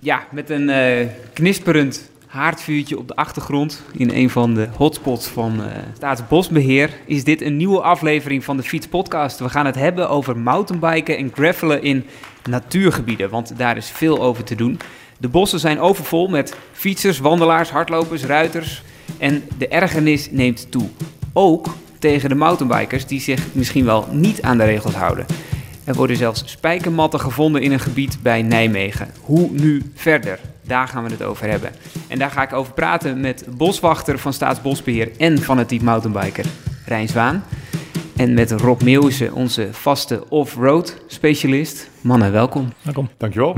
Ja, met een eh, knisperend haardvuurtje op de achtergrond in een van de hotspots van eh Staatsbosbeheer is dit een nieuwe aflevering van de Fiets Podcast. We gaan het hebben over mountainbiken en gravelen in natuurgebieden, want daar is veel over te doen. De bossen zijn overvol met fietsers, wandelaars, hardlopers, ruiters en de ergernis neemt toe. Ook tegen de mountainbikers die zich misschien wel niet aan de regels houden. Er worden zelfs spijkermatten gevonden in een gebied bij Nijmegen. Hoe nu verder? Daar gaan we het over hebben. En daar ga ik over praten met boswachter van Staatsbosbeheer en fanatiek mountainbiker Rijn Zwaan. En met Rob Meeuwissen, onze vaste off-road specialist. Mannen, welkom. Welkom. Dankjewel.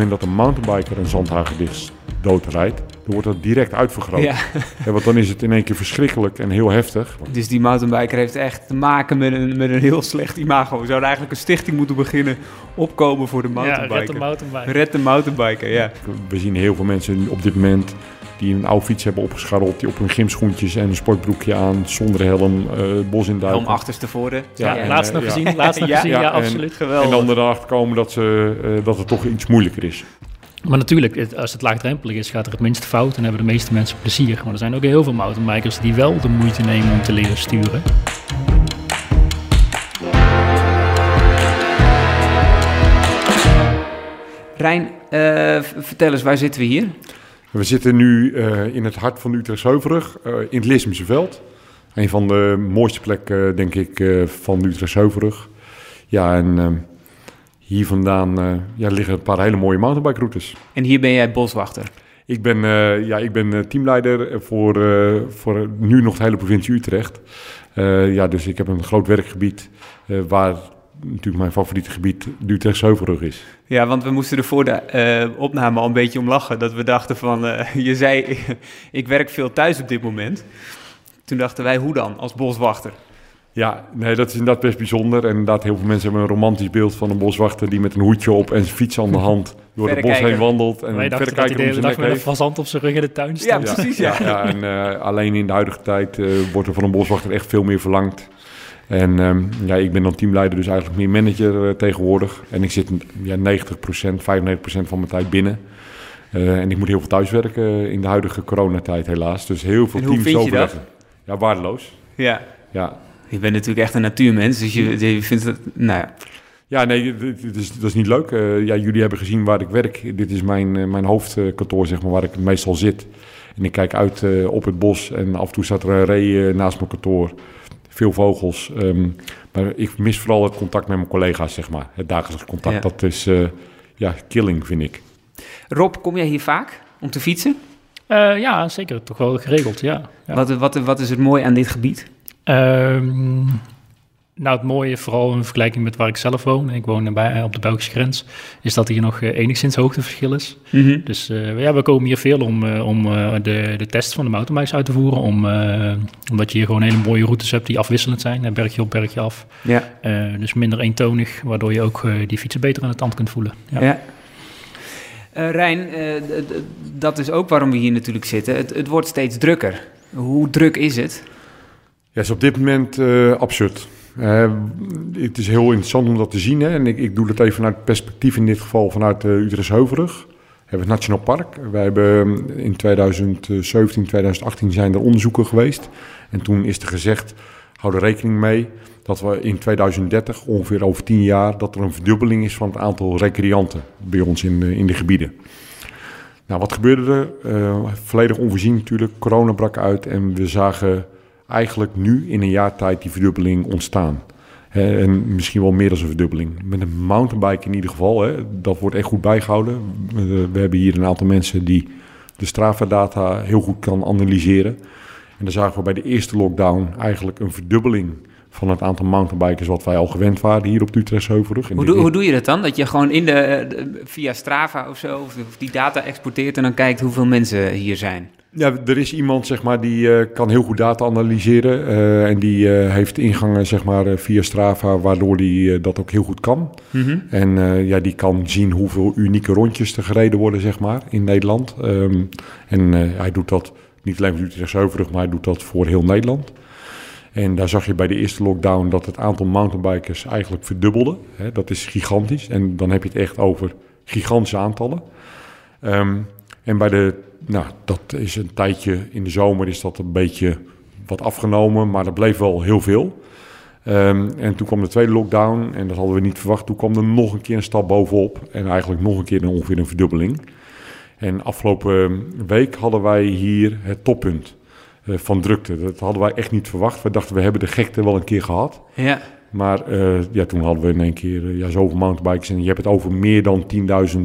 Moment dat een mountainbiker een zandhagedis doodrijdt, dan wordt dat direct uitvergroot. Ja, En want dan is het in één keer verschrikkelijk en heel heftig. dus die mountainbiker heeft echt te maken met een, met een heel slecht imago. We zouden eigenlijk een stichting moeten beginnen opkomen voor de Ja, mountainbiker. red de mountainbike. Red de mountainbiker, ja. We zien heel veel mensen op dit moment die een oude fiets hebben opgescharreld, die op hun gymschoentjes en een sportbroekje aan, zonder helm, eh, het bos in Om achterstevoren. Ja, Ja, en, laatst eh, nog ja. gezien, laatst nog Ja, gezien, ja, ja, en- absoluut. En Geweldig. dan erachter komen dat, ze, eh, dat het toch iets moeilijker is. Maar natuurlijk, het- als het laagdrempelig is, gaat er het minste fout en hebben de meeste mensen plezier. Maar er zijn ook heel veel mountainbikers die wel de moeite nemen om te leren sturen. Rijn, eh, vertel eens, waar zitten we hier? We zitten nu eh, in het hart van Utrecht Heuverig, eh, in het Lismse Veld. Een van de mooiste plekken, denk ik, eh, van Utrecht Heuverig. Ja, en eh, hier vandaan eh, ja, liggen een paar hele mooie mountainbikeroutes. En hier ben jij boswachter. Ik ben, eh, ja, ik ben eh, teamleider voor, eh, voor nu nog de hele provincie Utrecht. Eh, ja, dus ik heb een groot werkgebied eh, waar natuurlijk mijn favoriete gebied Utrechtse Heuvelrug is. Ja, want we moesten er voor de eh, opname al een beetje om lachen. Dat we dachten van, eh, je zei, ik werk veel thuis op dit moment. Toen dachten wij, hoe dan, als boswachter? Ja, nee, dat is inderdaad best bijzonder. En inderdaad, heel veel mensen hebben een romantisch beeld van een boswachter die met een hoedje op en zijn fiets aan de hand door het bos heen wandelt. En Wij dachten dat hij de hele dag met een fazant op zijn rug in de tuin staat. Ja, precies, ja. ja, en eh, alleen in de huidige tijd eh, wordt er van een boswachter echt veel meer verlangd. En ehm, ja, ik ben dan teamleider, dus eigenlijk meer manager eh, tegenwoordig. En ik zit ja, 90%, 95% van mijn tijd binnen. Eh, en ik moet heel veel thuiswerken in de huidige coronatijd helaas. Dus heel veel En hoe teams vind je dat? overleggen. Ja, waardeloos. Ja, Ja, je bent natuurlijk echt een natuurmens, dus je, je vindt het, nou ja. Ja, nee, dit- dit is, dat is niet leuk. Eh, ja, jullie hebben gezien waar ik werk. Dit is mijn, eh, mijn hoofdkantoor, zeg maar, waar ik meestal zit. En ik kijk uit eh, op het bos en af en toe staat er een ree eh, naast mijn kantoor. Veel vogels. ehm, maar ik mis vooral het contact met mijn collega's, zeg maar. Het dagelijks contact, Ja. dat is eh, ja, killing, vind ik. Rob, kom jij hier vaak om te fietsen? Eh, ja, zeker. Toch wel geregeld, ja. ja. Wat, wat, wat is het mooie aan dit gebied? Ehm, nou, het mooie, vooral in vergelijking met waar ik zelf woon, en ik woon bij, op de Belgische grens, is dat hier nog eh, enigszins hoogteverschil is. Dus eh, ja, we komen hier veel om, eh, om eh, de, de test van de mountainbikes uit te voeren. Om, eh, omdat je hier gewoon hele mooie routes hebt die afwisselend zijn. eh, Bergje op, bergje af. Ja, Eh, dus minder eentonig, waardoor je ook eh, die fietsen beter aan de tand kunt voelen. Ja. ja. Eh, Rijn, eh, dat is ook waarom we hier natuurlijk zitten. Het, het wordt steeds drukker. Hoe druk is het? Ja, is op dit moment eh, absurd. Eh, het is heel interessant om dat te zien. Hè? En ik, ik doe dat even vanuit het perspectief, in dit geval vanuit uh, Utrecht Heuverig. We hebben het Nationaal Park. Wij hebben eh, in 2017, 2018 zijn er onderzoeken geweest. En toen is er gezegd, hou er rekening mee dat we in 2030, ongeveer over 10 jaar, dat er een verdubbeling is van het aantal recreanten bij ons in, de- in de gebieden. Nou, wat gebeurde er? Eh, volledig onvoorzien natuurlijk. Corona brak uit en we zagen eigenlijk nu in een jaar tijd die verdubbeling ontstaan. En misschien wel meer dan een verdubbeling. Met een mountainbike in ieder geval, hè, dat wordt echt goed bijgehouden. We, hebben hier een aantal mensen die de Strava-data heel goed kan analyseren. En dan zagen we bij de eerste lockdown eigenlijk een verdubbeling van het aantal mountainbikers wat wij al gewend waren hier op de Utrechtse Heuvelrug. Hoe, hoe doe je dat dan? Dat je gewoon in de, de- via Strava of zo, of die data exporteert en dan kijkt hoeveel mensen hier zijn? Ja, er is iemand zeg maar, die eh, kan heel goed data analyseren. eh, en die eh, heeft ingangen zeg maar, via Strava, waardoor die dat ook heel goed kan. Mhm. En ja, die kan zien hoeveel unieke rondjes er gereden worden zeg maar, in Nederland. Ehm, en hij doet dat niet alleen voor Utrecht Heuvelrug, maar hij doet dat voor heel Nederland. En daar zag je bij de eerste lockdown dat het aantal mountainbikers eigenlijk verdubbelde. Hè, dat is gigantisch. En dan heb je het echt over gigantische aantallen. Ehm, en bij de, nou, dat is een tijdje in de zomer is dat een beetje wat afgenomen, maar dat bleef wel heel veel. Ehm, en toen kwam de tweede lockdown en dat hadden we niet verwacht. Toen kwam er nog een keer een stap bovenop en eigenlijk nog een keer een, ongeveer een verdubbeling. En afgelopen week hadden wij hier het toppunt eh, van drukte. Dat hadden wij echt niet verwacht. We dachten we hebben de gekte wel een keer gehad. Ja. Maar eh, ja, toen hadden we in één keer eh, ja, zoveel mountainbikers. En je hebt het over meer dan 10.000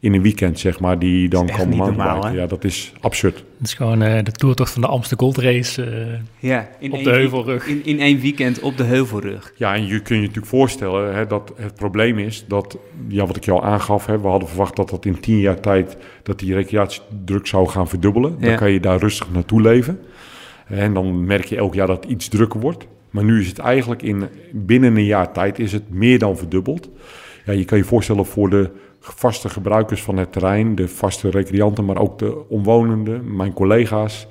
in een weekend, zeg maar, die dan niet mountainbiken. ja, dat is absurd. Het is gewoon eh, de toertocht van de Amsterdam Gold Race. eh, ja. In Op één de heuvelrug. In, in één weekend op de heuvelrug. Ja, en je kunt je natuurlijk voorstellen hè, dat het probleem is dat, ja, wat ik je al aangaf, hè, we hadden verwacht dat dat in tien jaar tijd, dat die recreatiedruk zou gaan verdubbelen. Dan kan je daar rustig naartoe leven. En dan merk je elk jaar dat het iets drukker wordt. Maar nu is het eigenlijk in, binnen een jaar tijd is het meer dan verdubbeld. Ja, je kan je voorstellen voor de vaste gebruikers van het terrein, de vaste recreanten, maar ook de omwonenden, mijn collega's,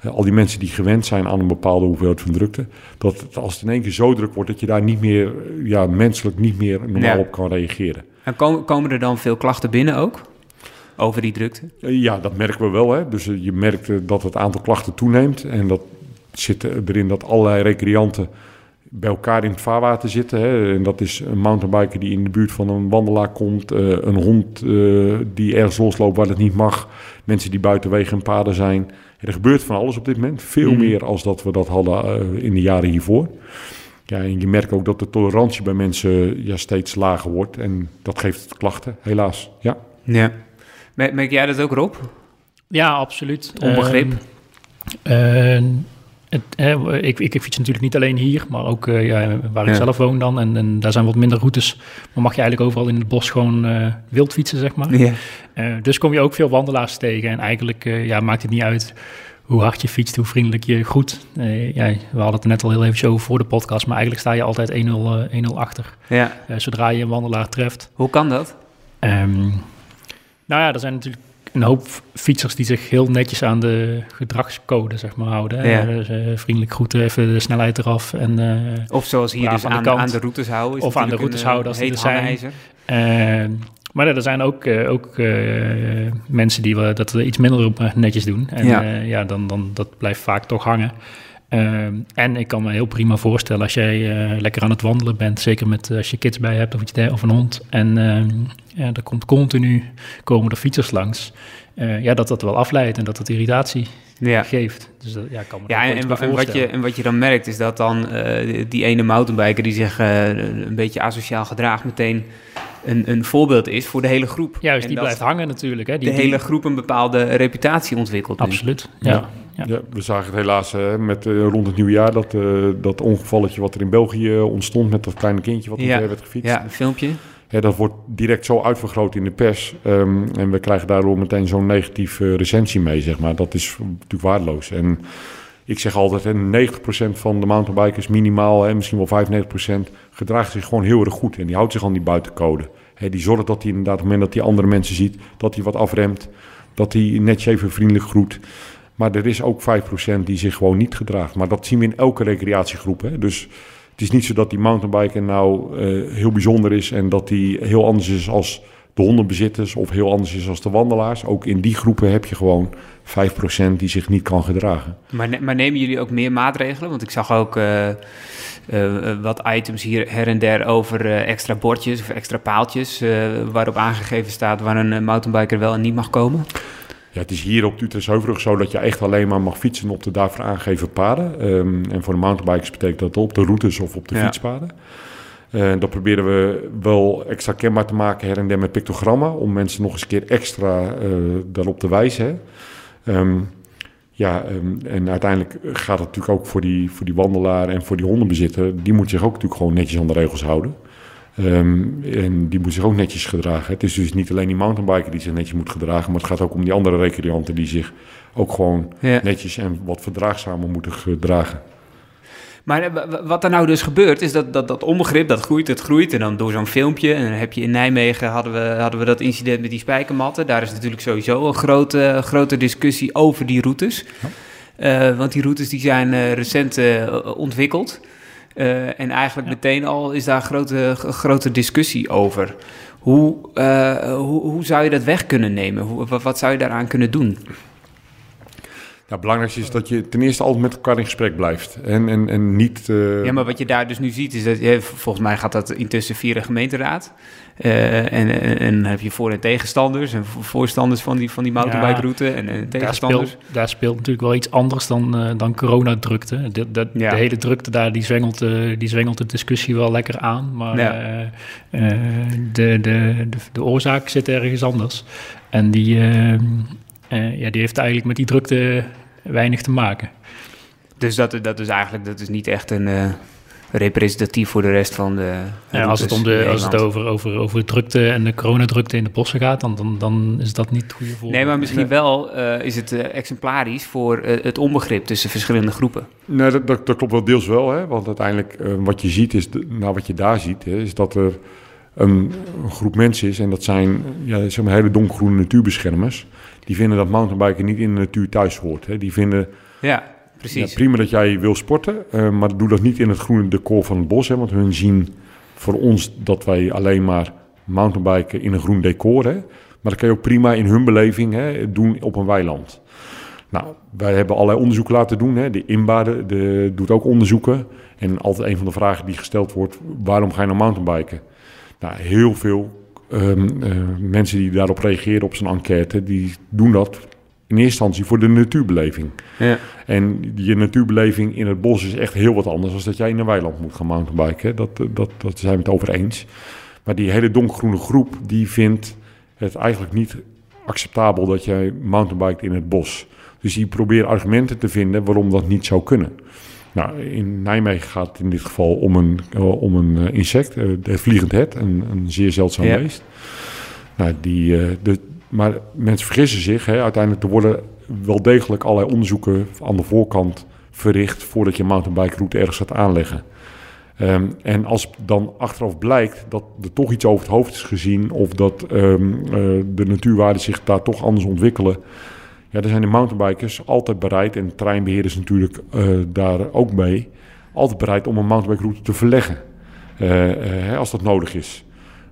eh, al die mensen die gewend zijn aan een bepaalde hoeveelheid van drukte, dat het, als het in één keer zo druk wordt, dat je daar niet meer, ja, menselijk niet meer normaal Ja. op kan reageren. En komen, er dan veel klachten binnen ook? Over die drukte? Eh, Ja, dat merken we wel. Hè. Dus eh, je merkt dat het aantal klachten toeneemt. En dat zit erin dat allerlei recreanten bij elkaar in het vaarwater zitten. Hè. En dat is een mountainbiker die in de buurt van een wandelaar komt. eh, een hond eh, die ergens losloopt waar het niet mag. Mensen die buiten wegen en paden zijn. Er gebeurt van alles op dit moment. Veel Mhm. meer als dat we dat hadden eh, in de jaren hiervoor. Ja, en je merkt ook dat de tolerantie bij mensen ja, steeds lager wordt. En dat geeft klachten, helaas. Ja. Ja. Merk, merk jij dat ook, Rob? ja, absoluut. Onbegrip. Het, ik, ik fiets natuurlijk niet alleen hier, maar ook eh, ja, waar ik Ja. zelf woon dan. En, en daar zijn wat minder routes. Maar mag je eigenlijk overal in het bos gewoon eh, wild fietsen, zeg maar. Ja. Eh, dus kom je ook veel wandelaars tegen. En eigenlijk ja, maakt het niet uit hoe hard je fietst, hoe vriendelijk je groet. Ja, we hadden het net al heel even over voor de podcast. Maar eigenlijk sta je altijd 1-0 eh, 1-0 achter. ja. zodra je een wandelaar treft. Hoe kan dat? Ehm, nou ja, er zijn natuurlijk een hoop fietsers die zich heel netjes aan de gedragscode zeg maar, houden. hè. Ja. Dus, eh, vriendelijk groeten, even de snelheid eraf. En, eh, Of zoals hier dus aan de aan, kant. aan de routes houden. Is Of aan de routes een, houden eh, als die heet er zijn. hangijzer. eh, maar er zijn ook, eh, ook eh, mensen die we, dat we iets minder op, eh, netjes doen. En Ja. ja, ja dan, dan, dat blijft vaak toch hangen. Ehm, en ik kan me heel prima voorstellen als jij eh, lekker aan het wandelen bent, zeker met eh, als je kids bij hebt of iets of een hond. En ehm, ja, er komt continu komen er fietsers langs. Eh, ja, dat dat wel afleidt en dat het irritatie Ja. geeft. Dus dat, ja, kan me Ja, en, wat je, en wat je dan merkt is dat dan eh, die- ene mountainbiker die zich eh, een beetje asociaal gedraagt meteen een, een voorbeeld is voor de hele groep. Juist, En die dat blijft hangen natuurlijk. Hè. Die, de hele groep een bepaalde reputatie ontwikkelt nu. Absoluut, ja. Ja. Ja. Ja, we zagen het helaas eh, met, eh, rond het nieuwjaar, dat, eh, dat ongevalletje wat er in België ontstond met dat kleine kindje wat Ja. werd gefietst. Ja, een filmpje. Hè, dat wordt direct zo uitvergroot in de pers. ehm, en we krijgen daardoor meteen zo'n negatieve recensie mee, zeg maar. Dat is natuurlijk waardeloos. En ik zeg altijd, hè, 90% van de mountainbikers minimaal, hè, misschien wel 95%, gedraagt zich gewoon heel erg goed. En die houdt zich aan die buitencode. Hè, die zorgt dat hij inderdaad op het moment dat hij andere mensen ziet, dat hij wat afremt. Dat hij netjes even vriendelijk groet. Maar er is ook 5% die zich gewoon niet gedraagt. Maar dat zien we in elke recreatiegroep. Hè. Dus het is niet zo dat die mountainbiker nou eh, heel bijzonder is en dat die heel anders is als de hondenbezitters of heel anders is als de wandelaars. Ook in die groepen heb je gewoon 5% die zich niet kan gedragen. Maar, maar nemen jullie ook meer maatregelen? Want ik zag ook eh, eh, wat items hier her en der over extra bordjes of extra paaltjes... waarop aangegeven staat waar een mountainbiker wel en niet mag komen. Ja, het is hier op de Utrechtse Heuvelrug zo dat je echt alleen maar mag fietsen op de daarvoor aangegeven paden. Ehm, en voor de mountainbikers betekent dat op de routes of op de Ja. fietspaden. Eh, dat proberen we wel extra kenbaar te maken her en der met pictogrammen... om mensen nog eens een keer extra eh, daarop te wijzen. Ehm, ja, ehm, en uiteindelijk gaat het natuurlijk ook voor die, voor die wandelaar en voor die hondenbezitter... die moet zich ook natuurlijk gewoon netjes aan de regels houden. Ehm, en die moet zich ook netjes gedragen. Het is dus niet alleen die mountainbiker die zich netjes moet gedragen, maar het gaat ook om die andere recreanten die zich ook gewoon netjes en wat verdraagzamer moeten gedragen. Maar eh, wat er nou dus gebeurt, is dat, dat dat onbegrip, dat groeit, het groeit. En dan door zo'n filmpje, en dan heb je in Nijmegen, hadden we, hadden we dat incident met die spijkermatten. Daar is natuurlijk sowieso een grote, grote discussie over die routes. Uh, want die routes die zijn uh, recent ontwikkeld. En eigenlijk meteen al is daar een grote, grote discussie over. Hoe, hoe, hoe zou je dat weg kunnen nemen? Hoe, wat zou je daaraan kunnen doen? Het belangrijkste is dat je ten eerste altijd met elkaar in gesprek blijft. En, en, en niet... Uh... Ja, maar wat je daar dus nu ziet is dat... Je, volgens mij gaat dat intussen via de gemeenteraad. Uh, en, en, en, heb je voor- en tegenstanders en voorstanders van die, van die mountainbike-route en, en, tegenstanders. Daar speelt, daar speelt, natuurlijk wel iets anders dan, uh, dan coronadrukte. De, de, ja. de, hele drukte daar, die zwengelt, uh, die zwengelt de discussie wel lekker aan. Maar ja. de, de, de, de oorzaak zit ergens anders. En die uh, ja, die heeft eigenlijk met die drukte weinig te maken. Dus dat, dat is eigenlijk dat is niet echt een uh, representatief voor de rest van de. Ja, als het, om de, als het over, over, over drukte en de coronadrukte in de bossen gaat, dan, dan, dan is dat niet het goede voorbeeld. Nee, maar misschien wel uh, is het exemplarisch voor het onbegrip tussen verschillende groepen. Nee, dat, dat, dat klopt wel deels wel. Hè? Want uiteindelijk wat je ziet, is nou, wat je daar ziet, hè, is dat er een, een, groep mensen is. En dat zijn ja, zeg maar hele donkergroene natuurbeschermers die vinden dat mountainbiken niet in de natuur thuis hoort. Hè. Die vinden ja, precies. Ja, prima dat jij wil sporten, uh, maar doe dat niet in het groene decor van het bos. Hè, want hun zien voor ons dat wij alleen maar mountainbiken in een groen decor. Hè. Maar dat kan je ook prima in hun beleving hè, doen op een weiland. Nou, wij hebben allerlei onderzoek laten doen. Hè. De Inbade de, doet ook onderzoeken. En altijd een van de vragen die gesteld wordt, waarom ga je nou mountainbiken? Nou, heel veel um, uh, mensen die daarop reageren op zo'n enquête, die doen dat in eerste instantie voor de natuurbeleving. Ja. En je natuurbeleving in het bos is echt heel wat anders dan dat jij in een weiland moet gaan mountainbiken. Dat, dat, dat zijn we het over eens. Maar die hele donkergroene groep, die vindt het eigenlijk niet acceptabel dat jij mountainbikt in het bos. Dus die probeert argumenten te vinden waarom dat niet zou kunnen. Nou, in Nijmegen gaat het in dit geval om een, uh, om een uh, insect, uh, het vliegend het, een, een zeer zeldzaam ja. beest. Nou, die, de, maar mensen vergissen zich. Hè, uiteindelijk er worden wel degelijk allerlei onderzoeken aan de voorkant verricht voordat je een mountainbike-route ergens gaat aanleggen. Um, en als dan achteraf blijkt dat er toch iets over het hoofd is gezien of dat um, de natuurwaarden zich daar toch anders ontwikkelen, ja, zijn de mountainbikers altijd bereid, en treinbeheerders natuurlijk uh, daar ook mee, altijd bereid om een mountainbike-route te verleggen. Uh, uh, als dat nodig is.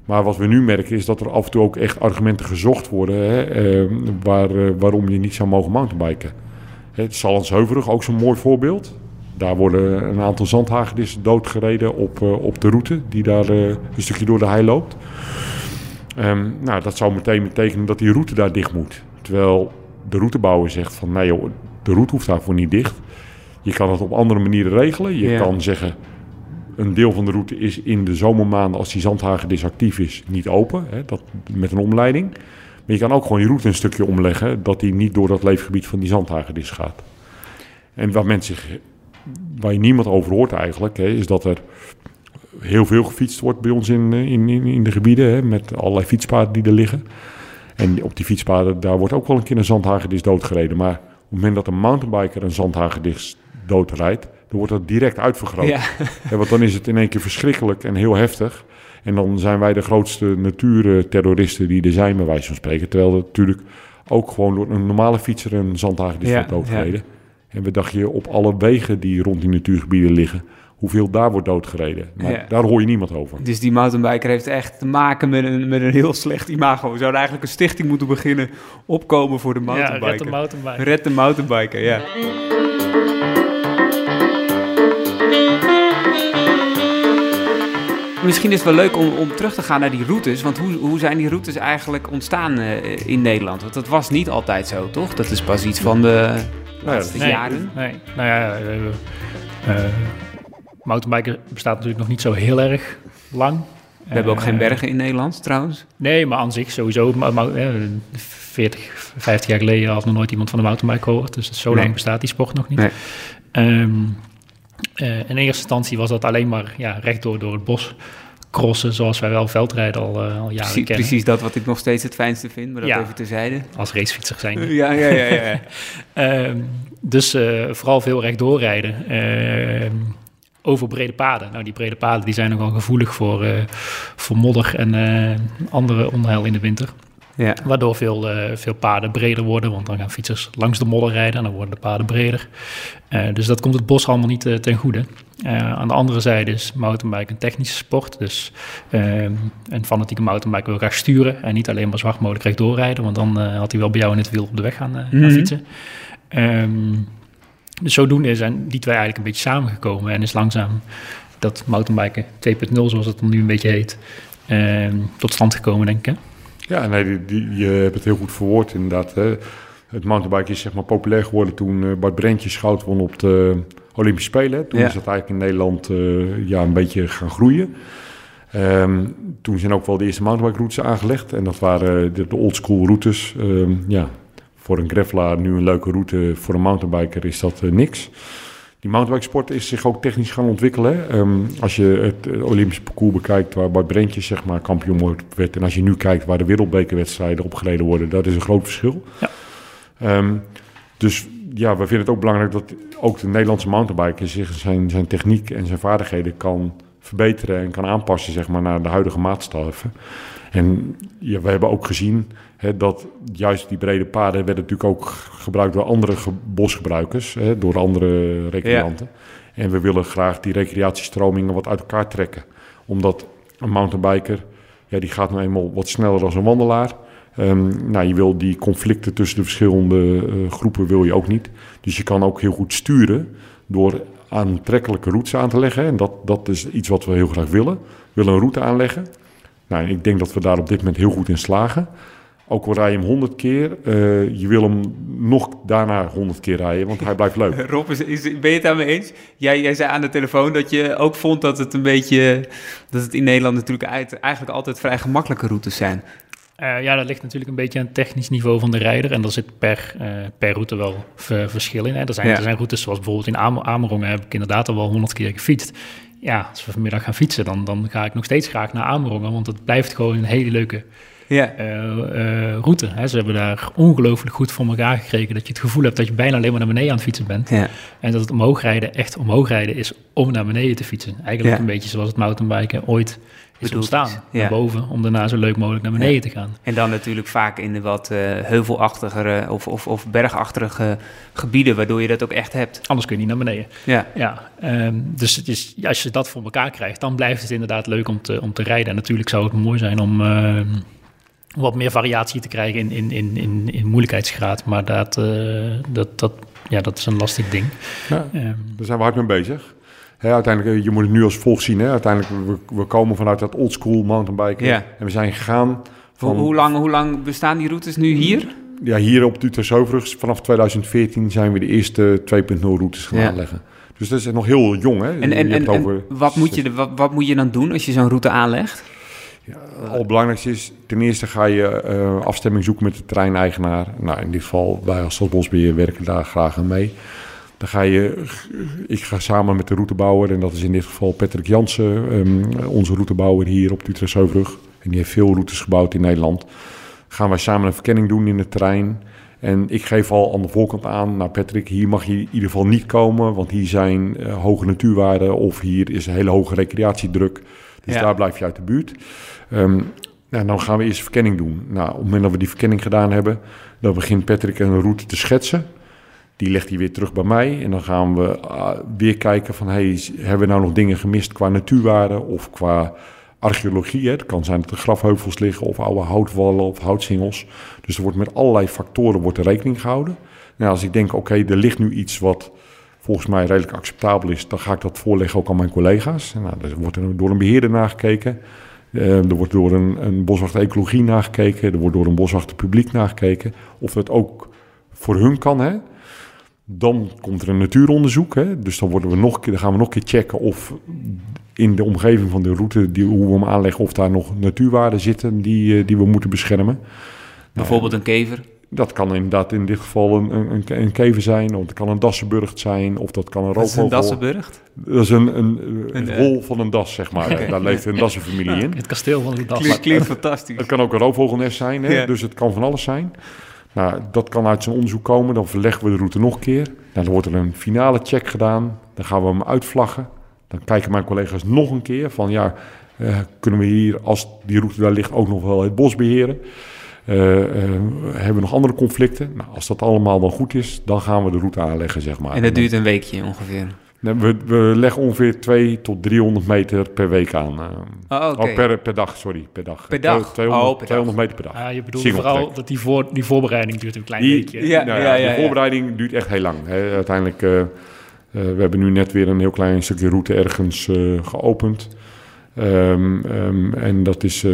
Maar wat we nu merken is dat er af en toe ook echt argumenten gezocht worden hè, waar, waarom je niet zou mogen mountainbiken. Het Sallandsheuverig, ook zo'n mooi voorbeeld. Daar worden een aantal zandhagedissen doodgereden op, op de route die daar een stukje door de hei loopt. Um, nou, dat zou meteen betekenen dat die route daar dicht moet. Terwijl de routebouwer zegt van nee joh, de route hoeft daarvoor niet dicht. Je kan het op andere manieren regelen. Je kan zeggen, een deel van de route is in de zomermaanden, als die zandhagedis actief is, niet open. Hè, dat, met een omleiding. Maar je kan ook gewoon je route een stukje omleggen, dat die niet door dat leefgebied van die zandhagedis gaat. En waar, mensen zich, waar je niemand over hoort eigenlijk, hè, is dat er heel veel gefietst wordt bij ons in, in, in, in de gebieden, hè, met allerlei fietspaden die er liggen. En op die fietspaden, daar wordt ook wel een keer een zandhagedis doodgereden. Maar op het moment dat een mountainbiker een zandhagedis doodrijdt, dan wordt dat direct uitvergroot. Ja. En want dan is het in één keer verschrikkelijk en heel heftig. En dan zijn wij de grootste natuurterroristen die er zijn, bij wijze van spreken. Terwijl het natuurlijk ook gewoon door een normale fietser een zandhagedis ja, wordt doodgereden. Ja. En we dachten je op alle wegen die rond die natuurgebieden liggen, hoeveel daar wordt doodgereden. Maar ja. daar hoor je niemand over. Dus die mountainbiker heeft echt te maken met een, met een heel slecht imago. We zouden eigenlijk een stichting moeten beginnen opkomen voor de mountainbiker. Ja, red de mountainbiker. Red de mountainbiker, ja. Misschien is het wel leuk om, om terug te gaan naar die routes. Want hoe, hoe zijn die routes eigenlijk ontstaan uh, in Nederland? Want dat was niet altijd zo, toch? Dat is pas iets van de laatste nee, jaren. Nee, nou ja... Uh, uh, mountainbiken bestaat natuurlijk nog niet zo heel erg lang. We hebben ook geen bergen in Nederland trouwens. Nee, maar aan zich sowieso. 40, 50 jaar geleden had nog nooit iemand van de mountainbike gehoord. Dus zo lang bestaat die sport nog niet. Nee. Um, uh, in eerste instantie was dat alleen maar ja, rechtdoor door het bos crossen zoals wij wel veldrijden al, uh, al jaren precies, kennen. Precies dat wat ik nog steeds het fijnste vind, maar dat Ja. even terzijde. Als racefietser zijn. Ja, ja, ja. ja. Ehm, dus eh, vooral veel rechtdoor rijden. Ehm, over brede paden. Nou, die brede paden die zijn nogal gevoelig voor, eh, voor modder en eh, andere onheil in de winter. ja. Waardoor veel, eh, veel paden breder worden, want dan gaan fietsers langs de modder rijden en dan worden de paden breder. Dus dat komt het bos allemaal niet ten goede. Aan de andere zijde is mountainbike een technische sport. Dus eh, een fanatieke mountainbike wil graag sturen en niet alleen maar zo hard mogelijk rechtdoor rijden, want dan had hij wel bij jou in het wiel op de weg gaan, gaan Mhm. fietsen. Ehm, dus zodoende zijn die twee eigenlijk een beetje samengekomen en is langzaam dat mountainbiken 2.0, zoals het dan nu een beetje heet, ehm, tot stand gekomen, denk ik. hè? Ja, nee, die, die- je hebt het heel goed verwoord inderdaad. Hè. Het mountainbike is zeg maar populair geworden toen eh, Bart Brentje goud won op de Olympische Spelen. Toen Ja. is dat eigenlijk in Nederland eh, ja, een beetje gaan groeien. Ehm, toen zijn ook wel de eerste mountainbike routes aangelegd. En dat waren de, de oldschool routes. Ehm, ja, voor een gravelaar nu een leuke route. Voor een mountainbiker is dat eh, niks. Die mountainbikesport is zich ook technisch gaan ontwikkelen. Ehm, als je het eh, Olympische parcours bekijkt waar Bart Brentje zeg maar, kampioen wordt- werd... en als je nu kijkt waar de wereldbekerwedstrijden opgereden worden... dat is een groot verschil. Ja. Ehm, dus ja, we vinden het ook belangrijk dat ook de Nederlandse mountainbiker... zich zijn, zijn techniek en zijn vaardigheden kan verbeteren... en kan aanpassen zeg maar, naar de huidige maatstaven. En ja, we hebben ook gezien hè, dat juist die brede paden... werden natuurlijk ook gebruikt door andere ge- bosgebruikers... Door andere recreanten. En we willen graag die recreatiestromingen wat uit elkaar trekken. Omdat een mountainbiker, ja, die gaat nou eenmaal wat sneller dan een wandelaar. Ehm, nou, je wil die conflicten tussen de verschillende eh, groepen wil je ook niet. Dus je kan ook heel goed sturen door aantrekkelijke routes aan te leggen. En dat, dat is iets wat we heel graag willen. We willen een route aanleggen. Nou, ik denk dat we daar op dit moment heel goed in slagen. Ook al rij je hem 100 keer, eh, je wil hem nog daarna 100 keer rijden, want hij blijft leuk. Rob, is, is, ben je het daarmee eens? Jij, jij zei aan de telefoon dat je ook vond dat het een beetje... dat het in Nederland natuurlijk uit- eigenlijk altijd vrij gemakkelijke routes zijn. Eh, ja, dat ligt natuurlijk een beetje aan het technisch niveau van de rijder. En daar zit per, eh, per route wel ver- verschil in. Hè. Er, zijn, Ja. er zijn routes zoals bijvoorbeeld in Am Amerongen heb ik inderdaad al wel honderd keer gefietst. Ja, als we vanmiddag gaan fietsen, dan, dan ga ik nog steeds graag naar Amerongen. Want het blijft gewoon een hele leuke Ja, eh, eh, route. Hè. Ze hebben daar ongelooflijk goed voor elkaar gekregen. Dat je het gevoel hebt dat je bijna alleen maar naar beneden aan het fietsen bent. ja. En dat het omhoog rijden echt omhoog rijden is om naar beneden te fietsen. Eigenlijk een beetje zoals het mountainbiken ooit is Bedoeld ontstaan. ja. Naar boven, om daarna zo leuk mogelijk naar beneden te gaan. En dan natuurlijk vaak in de wat eh, heuvelachtigere of, of, of bergachtige gebieden, waardoor je dat ook echt hebt. Anders kun je niet naar beneden. Ja, Ja, ehm, dus het is, ja, als je dat voor elkaar krijgt, dan blijft het inderdaad leuk om te, om te rijden. En natuurlijk zou het mooi zijn om ehm, wat meer variatie te krijgen in, in, in, in, in moeilijkheidsgraad. Maar dat, eh, dat, dat, ja, dat is een lastig ding. Ja, Ehm, daar zijn we hard mee bezig. Hè, uiteindelijk, eh, je moet het nu als volgt zien. Hè. Uiteindelijk, we, we komen vanuit dat oldschool mountainbiken. Ja. En we zijn gegaan Hoe, van... hoe, lang, hoe lang bestaan die routes nu hier? Ja, hier op Utrecht overigens, vanaf 2014 zijn we de eerste 2.0 routes gaan Ja. aanleggen. Dus dat is nog heel jong, hè? En, en, en, en wat, moet je, wat, wat moet je dan doen als je zo'n route aanlegt? Al het belangrijkste is, ten eerste ga je eh, afstemming zoeken met de terreineigenaar. Nou, in dit geval, wij als Stadsbosbeheer werken daar graag aan mee. Dan ga je, ik ga samen met de routebouwer, en dat is in dit geval Patrick Jansen, ehm, onze routebouwer hier op de Utrecht Heuvelrug. En die heeft veel routes gebouwd in Nederland. Gaan wij samen een verkenning doen in het terrein. En ik geef al aan de voorkant aan, nou Patrick, hier mag je in ieder geval niet komen, want hier zijn eh, hoge natuurwaarden of hier is een hele hoge recreatiedruk. Dus Ja. daar blijf je uit de buurt. Ehm, nou, dan gaan we eerst verkenning doen. Nou, op het moment dat we die verkenning gedaan hebben, dan begint Patrick een route te schetsen. Die legt hij weer terug bij mij. En dan gaan we ah, weer kijken van, hey, hebben we nou nog dingen gemist qua natuurwaarde of qua archeologie? Het kan zijn dat er grafheuvels liggen of oude houtwallen of houtsingels. Dus er wordt met allerlei factoren wordt rekening gehouden. Nou, als ik denk, oké, er ligt nu iets wat volgens mij redelijk acceptabel is, dan ga ik dat voorleggen ook aan mijn collega's. Nou, er wordt er door een beheerder nagekeken. Eh, er wordt door een, een boswachter ecologie nagekeken. Er wordt door een boswachter publiek nagekeken. Of het ook voor hun kan. Hè? Dan komt er een natuuronderzoek. Hè? Dus dan, worden we nog, dan gaan we nog een keer checken of in de omgeving van de route, die, hoe we hem aanleggen, of daar nog natuurwaarden zitten die, eh, die we moeten beschermen. Bijvoorbeeld een kever? Dat kan inderdaad in dit geval een, een, een kever zijn, of het kan een dassenburgt zijn, of dat kan een Wat is een roofvogel. dassenburgt? Dat is een, een, Een, een eh, rol van een das, zeg maar. Daar leeft een dassenfamilie in. Het kasteel van de das. Klinkt, klinkt fantastisch. Het kan ook een roofvogelnest zijn, hè? Ja. dus het kan van alles zijn. Nou, dat kan uit zijn onderzoek komen. Dan verleggen we de route nog een keer. Nou, dan wordt er een finale check gedaan. Dan gaan we hem uitvlaggen. Dan kijken mijn collega's nog een keer van ja, eh, kunnen we hier, als die route daar ligt, ook nog wel het bos beheren? Eh, eh, hebben we nog andere conflicten? Nou, als dat allemaal dan goed is, dan gaan we de route aanleggen, zeg maar. En dat duurt een weekje ongeveer. Nou, We, we leggen ongeveer 2 tot 300 meter per week aan. eh. Oh, oké. Oh, per, per dag, sorry, per dag. Per dag? Twee- 200, Oh, per dag. 200 meter per dag. Ja, je bedoelt Single vooral track. dat die, voor, die voorbereiding duurt een klein Die- weekje. Ja, Nou ja, ja, de ja. voorbereiding duurt echt heel lang. Hè. Uiteindelijk, eh, we hebben nu net weer een heel klein stukje route ergens eh, geopend. Ehm, ehm, en dat is eh,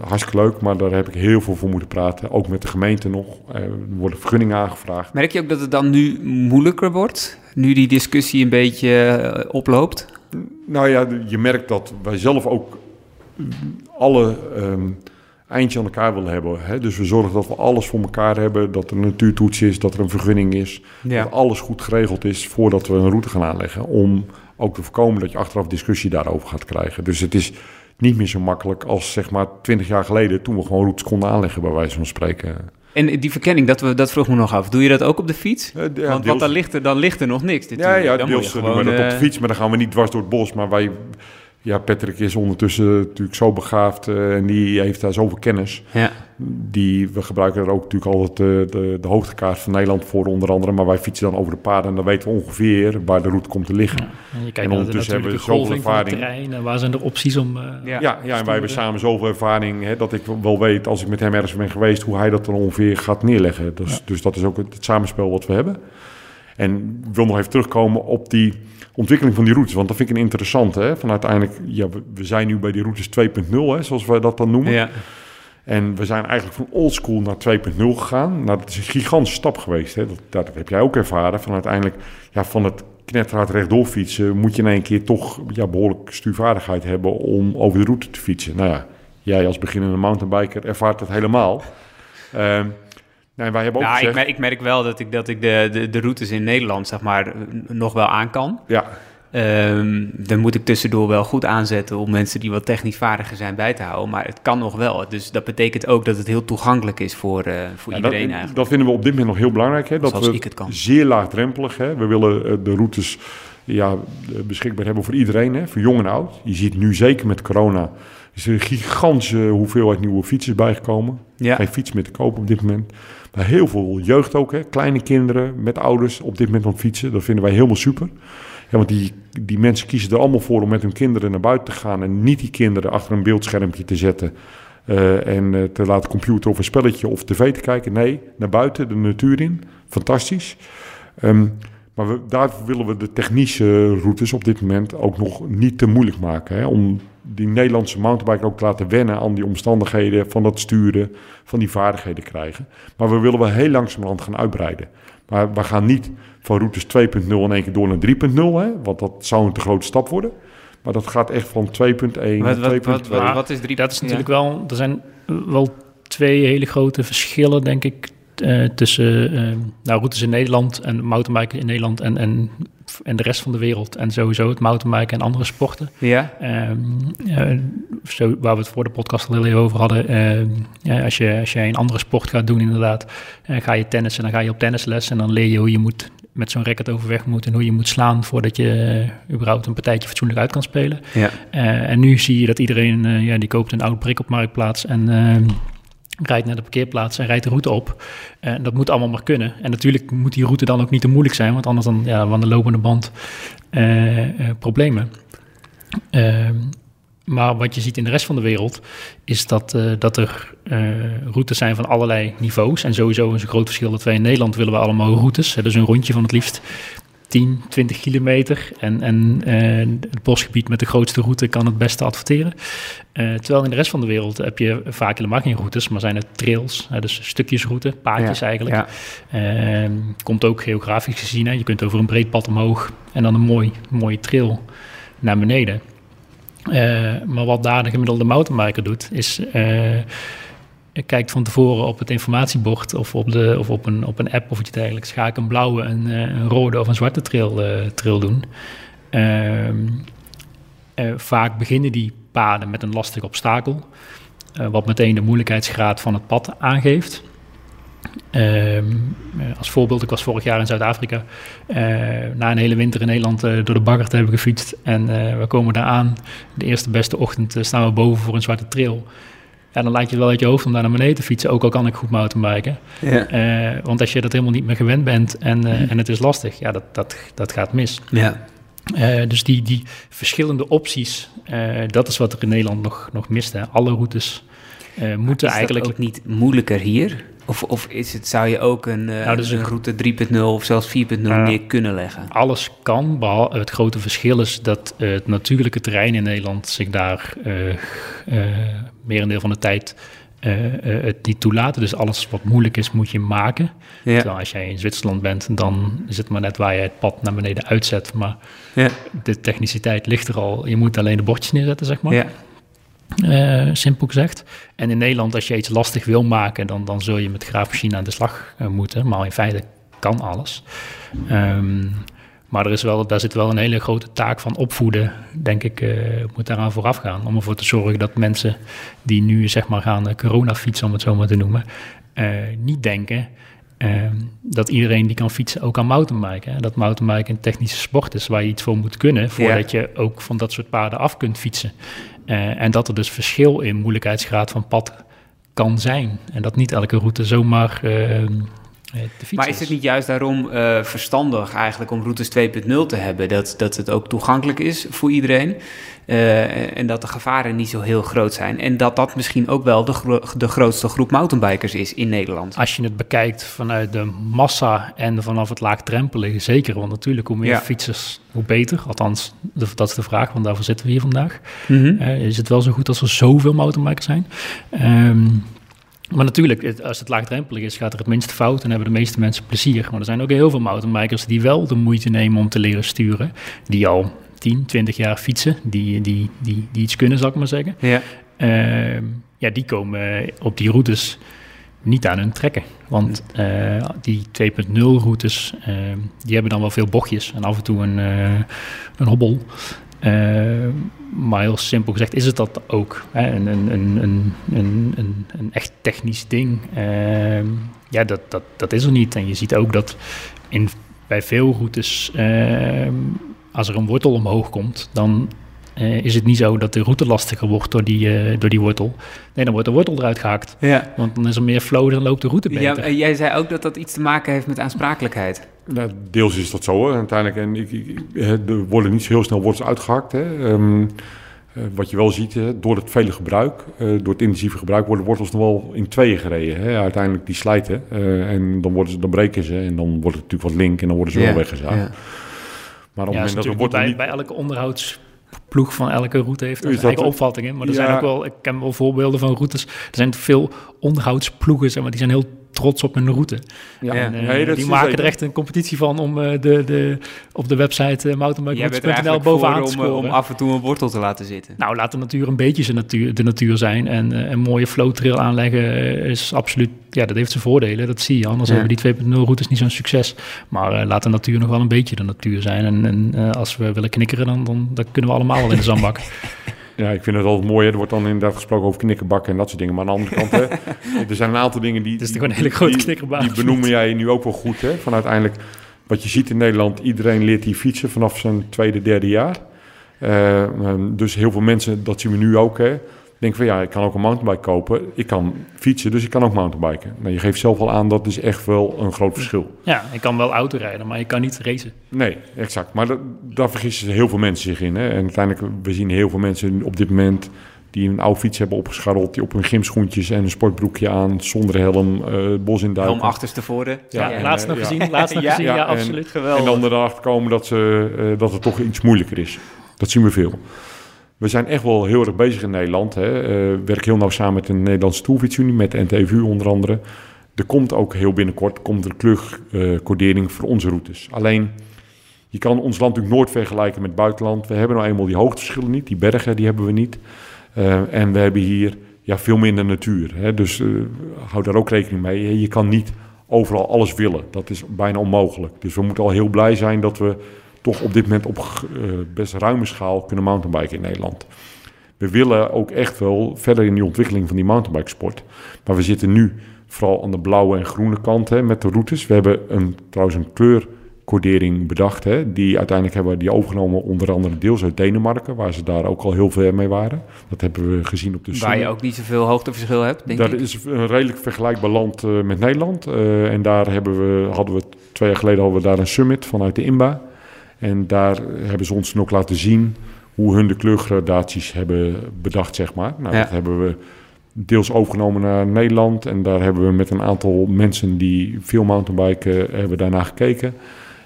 hartstikke leuk, maar daar heb ik heel veel voor moeten praten. Ook met de gemeente nog. Er worden vergunningen aangevraagd. Merk je ook dat het dan nu moeilijker wordt? Nu die discussie een beetje eh, oploopt? Nou ja, je merkt dat wij zelf ook alle ehm, eindje aan elkaar willen hebben. Hè? Dus we zorgen dat we alles voor elkaar hebben. Dat er een natuurtoets is, dat er een vergunning is. Dat alles goed geregeld is voordat we een route gaan aanleggen. Om ook te voorkomen dat je achteraf discussie daarover gaat krijgen. Dus het is niet meer zo makkelijk als zeg maar 20 jaar geleden... toen we gewoon routes konden aanleggen, bij wijze van spreken. En die verkenning, dat, we, dat vroeg me nog af. Doe je dat ook op de fiets? Eh, ja, want dan, ligt er, dan ligt er nog niks. Ja, natuurlijk. ja dan deels doen we gewoon, dat op de eh, fiets, maar dan gaan we niet dwars door het bos. Maar wij, ja, Patrick is ondertussen natuurlijk zo begaafd eh, en die heeft daar zoveel kennis. Ja. Die, we gebruiken er ook natuurlijk altijd eh, de, de hoogtekaart van Nederland voor onder andere. Maar wij fietsen dan over de paden en dan weten we ongeveer waar de route komt te liggen. En je kijkt de ondertussen hebben we zoveel ervaring. terrein. En waar zijn er opties om... eh, Ja. Ja, ja, en wij hebben samen zoveel ervaring hè, dat ik wel weet als ik met hem ergens ben geweest hoe hij dat dan ongeveer gaat neerleggen. Dus, dus dat is ook het, het samenspel wat we hebben. En ik wil nog even terugkomen op die ontwikkeling van die routes, want dat vind ik een interessante. Hè? Van uiteindelijk, ja, we, we zijn nu bij die routes 2.0, hè, zoals wij dat dan noemen. Ja. En we zijn eigenlijk van oldschool naar 2.0 gegaan. Nou, dat is een gigantische stap geweest. Hè? Dat, dat heb jij ook ervaren. Van uiteindelijk, ja, van het knetterhard rechtdoor fietsen... moet je in één keer toch ja, behoorlijk stuurvaardigheid hebben om over de route te fietsen. Nou ja, jij als beginnende mountainbiker ervaart dat helemaal. Ehm nee, wij hebben ook Nou, ik gezegd... merk, ik merk wel dat ik, dat ik de, de, de routes in Nederland, zeg maar, nog wel aan kan. Ja, Ehm dan moet ik tussendoor wel goed aanzetten om mensen die wat technisch vaardiger zijn bij te houden. Maar het kan nog wel. Dus dat betekent ook dat het heel toegankelijk is voor, eh, voor Ja, iedereen dat, eigenlijk. dat vinden we op dit moment nog heel belangrijk. Hè? Dat Zoals we ik het kan. zeer laagdrempelig. Hè? We willen eh, de routes ja, eh, beschikbaar hebben voor iedereen, hè? voor jong en oud. Je ziet nu zeker met corona is er een gigantische hoeveelheid nieuwe fietsers bijgekomen. Ja. Geen fiets meer te kopen op dit moment. Maar heel veel jeugd ook, hè? kleine kinderen met ouders op dit moment aan het fietsen. Dat vinden wij helemaal super. Ja, want die, die mensen kiezen er allemaal voor om met hun kinderen naar buiten te gaan... en niet die kinderen achter een beeldschermpje te zetten... eh, en eh, te laten computer of een spelletje of tv te kijken. Nee, naar buiten, de natuur in. Fantastisch. Ehm, maar we, daar willen we de technische routes op dit moment ook nog niet te moeilijk maken. Hè? Om die Nederlandse mountainbiker ook te laten wennen aan die omstandigheden van dat sturen, van die vaardigheden krijgen. Maar we willen wel heel langzamerhand gaan uitbreiden. Maar we gaan niet van routes 2.0 in één keer door naar 3.0, hè? want dat zou een te grote stap worden. Maar dat gaat echt van 2.1 Wat, naar wat, 2.2. wat, wat, wat is drie? Dat is natuurlijk wel... Er zijn wel twee hele grote verschillen, denk ik... eh, tussen eh, nou, routes in Nederland en mountainbiken in Nederland en, en, en de rest van de wereld. En sowieso het mountainbiken en andere sporten. Ja, Ehm, eh, zo, waar we het voor de podcast al heel even over hadden. ehm, als, je, als jij een andere sport gaat doen, inderdaad, eh, ga je tennissen, dan ga je op tennisles en dan leer je hoe je moet met zo'n racket overweg moet en hoe je moet slaan voordat je eh, überhaupt een partijtje fatsoenlijk uit kan spelen. ja. Eh, en nu zie je dat iedereen, ja, die koopt een oud prik op Marktplaats en ehm, rijdt naar de parkeerplaats en rijdt de route op. En dat moet allemaal maar kunnen. En natuurlijk moet die route dan ook niet te moeilijk zijn, want anders dan ja, van de lopende band eh, eh, problemen. Ehm, maar wat je ziet in de rest van de wereld is dat, eh, dat er eh, routes zijn van allerlei niveaus. En sowieso is een groot verschil dat wij in Nederland willen we allemaal routes. Dus een rondje van het liefst 10, 20 kilometer. En, en eh, het bosgebied met de grootste route kan het beste adverteren. Eh, terwijl in de rest van de wereld heb je vaak helemaal geen routes, maar zijn het trails. hè, dus stukjesroute, paadjes Ja, eigenlijk. ja. Ehm, komt ook geografisch gezien. Hè. Je kunt over een breed pad omhoog en dan een mooi, mooie trail naar beneden. Maar wat daar de gemiddelde mountainbiker doet, is kijkt van tevoren op het informatiebord of op, de, of op, een, op een app of iets dergelijks, ga ik een blauwe, een, een rode of een zwarte trail, trail doen. Ehm, vaak beginnen die paden met een lastig obstakel, wat meteen de moeilijkheidsgraad van het pad aangeeft. Ehm, als voorbeeld, ik was vorig jaar in Zuid-Afrika. Na een hele winter in Nederland door de bagger te hebben gefietst. En we komen daar aan. De eerste beste ochtend staan we boven voor een zwarte trail. En dan laat je wel uit je hoofd om daar naar beneden te fietsen. Ook al kan ik goed mountainbiken. Ja. want als je dat helemaal niet meer gewend bent en, mm. en het is lastig, ja, dat, dat, dat gaat mis. Ja. dus die, die verschillende opties, dat is wat er in Nederland nog, nog mist. Hè. Alle routes moeten is eigenlijk... ook niet moeilijker hier? Of, of is het, zou je ook een, uh, nou, dus een route 3.0 of zelfs 4.0 neer kunnen leggen? Alles kan, behalve het grote verschil is dat uh, het natuurlijke terrein in Nederland zich daar uh, merendeel van de tijd het niet toelaten. Dus alles wat moeilijk is, moet je maken. Ja. Terwijl als jij in Zwitserland bent, dan is het maar net waar je het pad naar beneden uitzet. Maar ja. de techniciteit ligt er al. Je moet alleen de bordjes neerzetten, zeg maar. Ja. Uh, simpel gezegd. En in Nederland, als je iets lastig wil maken, dan, dan zul je met graafmachine aan de slag uh, moeten. Maar in feite kan alles. Um, maar er is wel, daar zit wel een hele grote taak van opvoeden, denk ik, uh, moet daaraan vooraf gaan. Om ervoor te zorgen dat mensen die nu zeg maar gaan coronafietsen, om het zo maar te noemen, niet denken ehm, dat iedereen die kan fietsen ook kan mountainbiken. Hè? Dat mountainbiken een technische sport is waar je iets voor moet kunnen, voordat je ook van dat soort paden af kunt fietsen. Uh, en dat er dus verschil in moeilijkheidsgraad van pad kan zijn. En dat niet elke route zomaar uh, maar is het niet juist daarom uh, verstandig eigenlijk om routes 2.0 te hebben? Dat, dat het ook toegankelijk is voor iedereen. Uh, en dat de gevaren niet zo heel groot zijn. En dat dat misschien ook wel de, gro de grootste groep mountainbikers is in Nederland. Als je het bekijkt vanuit de massa en vanaf het laagdrempelige, zeker. Want natuurlijk, hoe meer ja. fietsers, hoe beter. Althans, dat is de vraag, want daarvoor zitten we hier vandaag. Mm -hmm. uh, is het wel zo goed als er zoveel mountainbikers zijn? Um, maar natuurlijk, als het laagdrempelig is, gaat er het minste fout en hebben de meeste mensen plezier. Maar er zijn ook heel veel mountainbikers die wel de moeite nemen om te leren sturen. Die al 10, 20 jaar fietsen, die, die, die, die iets kunnen, zal ik maar zeggen. Ja. Uh, ja, die komen op die routes niet aan hun trekken. Want uh, die 2.0 routes, uh, die hebben dan wel veel bochtjes en af en toe een, uh, een hobbel. Uh, maar heel simpel gezegd is het dat ook. Hè? Een, een, een, een, een, een echt technisch ding. Ja, dat, dat, dat is er niet. En je ziet ook dat in, bij veel routes, als er een wortel omhoog komt, dan uh, is het niet zo dat de route lastiger wordt door die, uh, door die wortel. Nee, dan wordt de wortel eruit gehaakt. Ja. Want dan is er meer flow, dan loopt de route beter. Ja, jij zei ook dat dat iets te maken heeft met aansprakelijkheid. Nou, deels is dat zo hoor. Uiteindelijk, en ik, ik, er worden niet zo heel snel wortels uitgehakt. Hè. Um, uh, wat je wel ziet, hè, door het vele gebruik, door het intensieve gebruik, worden wortels nog wel in tweeën gereden. Hè. Uiteindelijk die slijten en dan, worden ze, dan breken ze en dan wordt het natuurlijk wat link en dan worden ze ja. wel weggezaagd. Ja. Maar op het moment dat er bij, niet... bij elke onderhouds ploeg van elke route heeft een eigen opvatting in. Maar er zijn ook wel, ik ken wel voorbeelden van routes. Er zijn veel onderhoudsploegen, zeg maar, die zijn heel trots op hun route. Ja. En, uh, die maken er echt een competitie van om uh, de, de, op de website uh, mountainbike.nl bovenaan te scoren. Om, om af en toe een wortel te laten zitten. Nou, laat de natuur een beetje zijn natuur, de natuur zijn. En een mooie flow trail aanleggen is absoluut, ja, dat heeft zijn voordelen. Dat zie je. Anders ja. hebben die 2.0 routes niet zo'n succes. Maar laat de natuur nog wel een beetje de natuur zijn. En, en als we willen knikkeren, dan, dan, dan kunnen we allemaal wel in de zandbak. Ja, ik vind het altijd mooi. Er wordt dan inderdaad gesproken over knikkerbakken en dat soort dingen. Maar aan de andere kant, hè, er zijn een aantal dingen die... Het is toch een hele grote knikkerbak. Die benoemen jij nu ook wel goed, hè? Van uiteindelijk, wat je ziet in Nederland, iedereen leert hier fietsen vanaf zijn tweede, derde jaar. Uh, dus heel veel mensen, dat zien we nu ook, hè denk van ja, ik kan ook een mountainbike kopen. Ik kan fietsen, dus ik kan ook mountainbiken. Nou, je geeft zelf al aan, dat is echt wel een groot verschil. Ja, ik kan wel autorijden, maar ik kan niet racen. Nee, exact. Maar dat, daar vergissen heel veel mensen zich in. Hè? En uiteindelijk, we zien heel veel mensen op dit moment die een oude fiets hebben opgescharreld, die op hun gymschoentjes en een sportbroekje aan, zonder helm, uh, bos in duiken. Helm achterstevoren. Ja, ja, laatst nog gezien, laatst nog gezien, ja, absoluut. En, Geweldig. En dan erachter komen dat, ze, uh, dat het toch iets moeilijker is. Dat zien we veel. We zijn echt wel heel erg bezig in Nederland. Hè. Uh, werk heel nauw samen met de Nederlandse Toolfietsunie, met de NTVU onder andere. Er komt ook heel binnenkort komt er klugcodering uh, voor onze routes. Alleen, je kan ons land natuurlijk nooit vergelijken met het buitenland. We hebben nou eenmaal die hoogteverschillen niet, die bergen die hebben we niet. Uh, en we hebben hier ja, veel minder natuur. Hè? Dus hou daar ook rekening mee. Je kan niet overal alles willen. Dat is bijna onmogelijk. Dus we moeten al heel blij zijn dat we toch op dit moment op uh, best ruime schaal kunnen mountainbiken in Nederland. We willen ook echt wel verder in die ontwikkeling van die mountainbikesport. Maar we zitten nu vooral aan de blauwe en groene kant hè, met de routes. We hebben een, trouwens een kleurcodering bedacht. Hè, die uiteindelijk hebben die overgenomen onder andere deels uit Denemarken, waar ze daar ook al heel ver mee waren. Dat hebben we gezien op de Waar je ook niet zoveel hoogteverschil hebt, denk dat is een redelijk vergelijkbaar land uh, met Nederland. Uh, en daar hebben we, hadden we twee jaar geleden hadden we daar een summit vanuit de INBA. En daar hebben ze ons nog laten zien hoe hun de kleurgradaties hebben bedacht, zeg maar. Nou, ja. dat hebben we deels overgenomen naar Nederland. En daar hebben we met een aantal mensen die veel mountainbiken hebben daarna gekeken.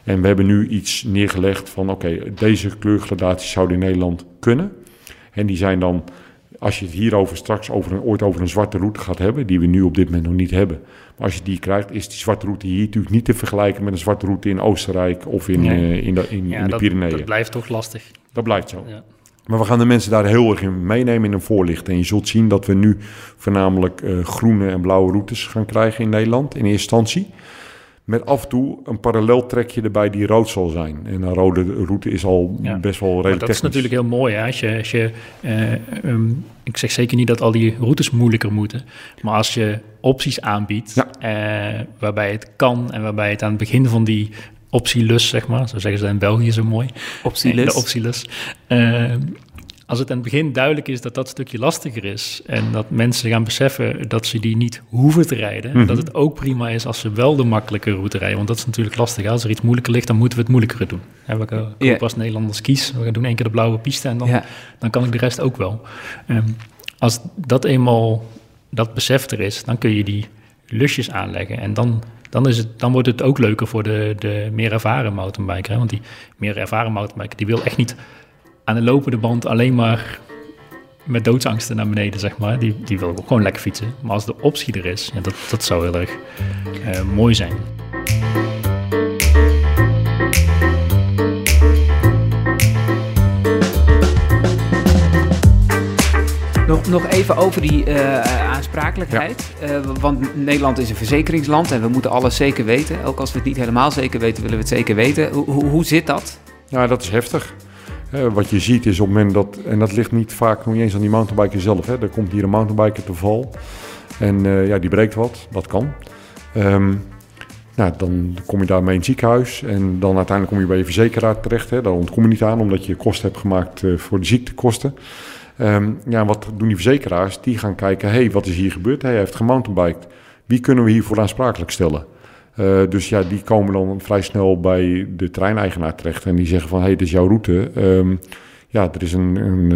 En we hebben nu iets neergelegd van oké, deze kleurgradaties zouden in Nederland kunnen. En die zijn dan, als je het hierover straks over een, ooit over een zwarte route gaat hebben, die we nu op dit moment nog niet hebben. Maar als je die krijgt, is die zwarte route hier natuurlijk niet te vergelijken met een zwarte route in Oostenrijk of in, nee. uh, in de, in, ja, in de dat, Pyreneeën. Dat blijft toch lastig. Dat blijft zo. Ja. Maar we gaan de mensen daar heel erg in meenemen in een voorlichten. En je zult zien dat we nu voornamelijk uh, groene en blauwe routes gaan krijgen in Nederland in eerste instantie. Met af en toe een parallel trekje erbij die rood zal zijn. En een rode route is al ja. best wel redelijk maar Dat is natuurlijk heel mooi. Hè? Als je, als je, uh, um, ik zeg zeker niet dat al die routes moeilijker moeten. Maar als je opties aanbiedt ja. uh, waarbij het kan en waarbij het aan het begin van die optielus, zeg maar. Zo zeggen ze in België zo mooi. Optielus. De optielus. Uh, als het aan het begin duidelijk is dat dat stukje lastiger is... en dat mensen gaan beseffen dat ze die niet hoeven te rijden... Mm -hmm. dat het ook prima is als ze wel de makkelijke route rijden. Want dat is natuurlijk lastig. Als er iets moeilijker ligt, dan moeten we het moeilijker doen. En we gaan yeah. als Nederlanders kies. We gaan doen één keer de blauwe piste en dan, yeah. dan kan ik de rest ook wel. Um, als dat eenmaal, dat besef er is, dan kun je die lusjes aanleggen. En dan dan, is het, dan wordt het ook leuker voor de, de meer ervaren mountainbiker. Hè? Want die meer ervaren mountainbiker, die wil echt niet aan de lopende band alleen maar met doodsangsten naar beneden, zeg maar. Die, die wil ook gewoon lekker fietsen. Maar als de optie er is, ja, dat, dat zou heel erg uh, mooi zijn. Nog, nog even over die uh, aansprakelijkheid. Ja. Uh, want Nederland is een verzekeringsland en we moeten alles zeker weten. Ook als we het niet helemaal zeker weten, willen we het zeker weten. Hoe, hoe, hoe zit dat? Nou, dat is heftig. Wat je ziet is op het moment dat, en dat ligt niet vaak nog eens aan die mountainbiker zelf. Hè. Er komt hier een mountainbiker te val en ja, die breekt wat, dat kan. Um, nou, dan kom je daarmee in het ziekenhuis en dan uiteindelijk kom je bij je verzekeraar terecht. Hè. Daar ontkom je niet aan omdat je kosten hebt gemaakt voor de ziektekosten. Um, ja, wat doen die verzekeraars? Die gaan kijken, hey, wat is hier gebeurd? Hij heeft gemountainbiked. Wie kunnen we hiervoor aansprakelijk stellen? Uh, dus ja, die komen dan vrij snel bij de treineigenaar terecht en die zeggen van, hey, dit is jouw route. Um, ja, er is een, een,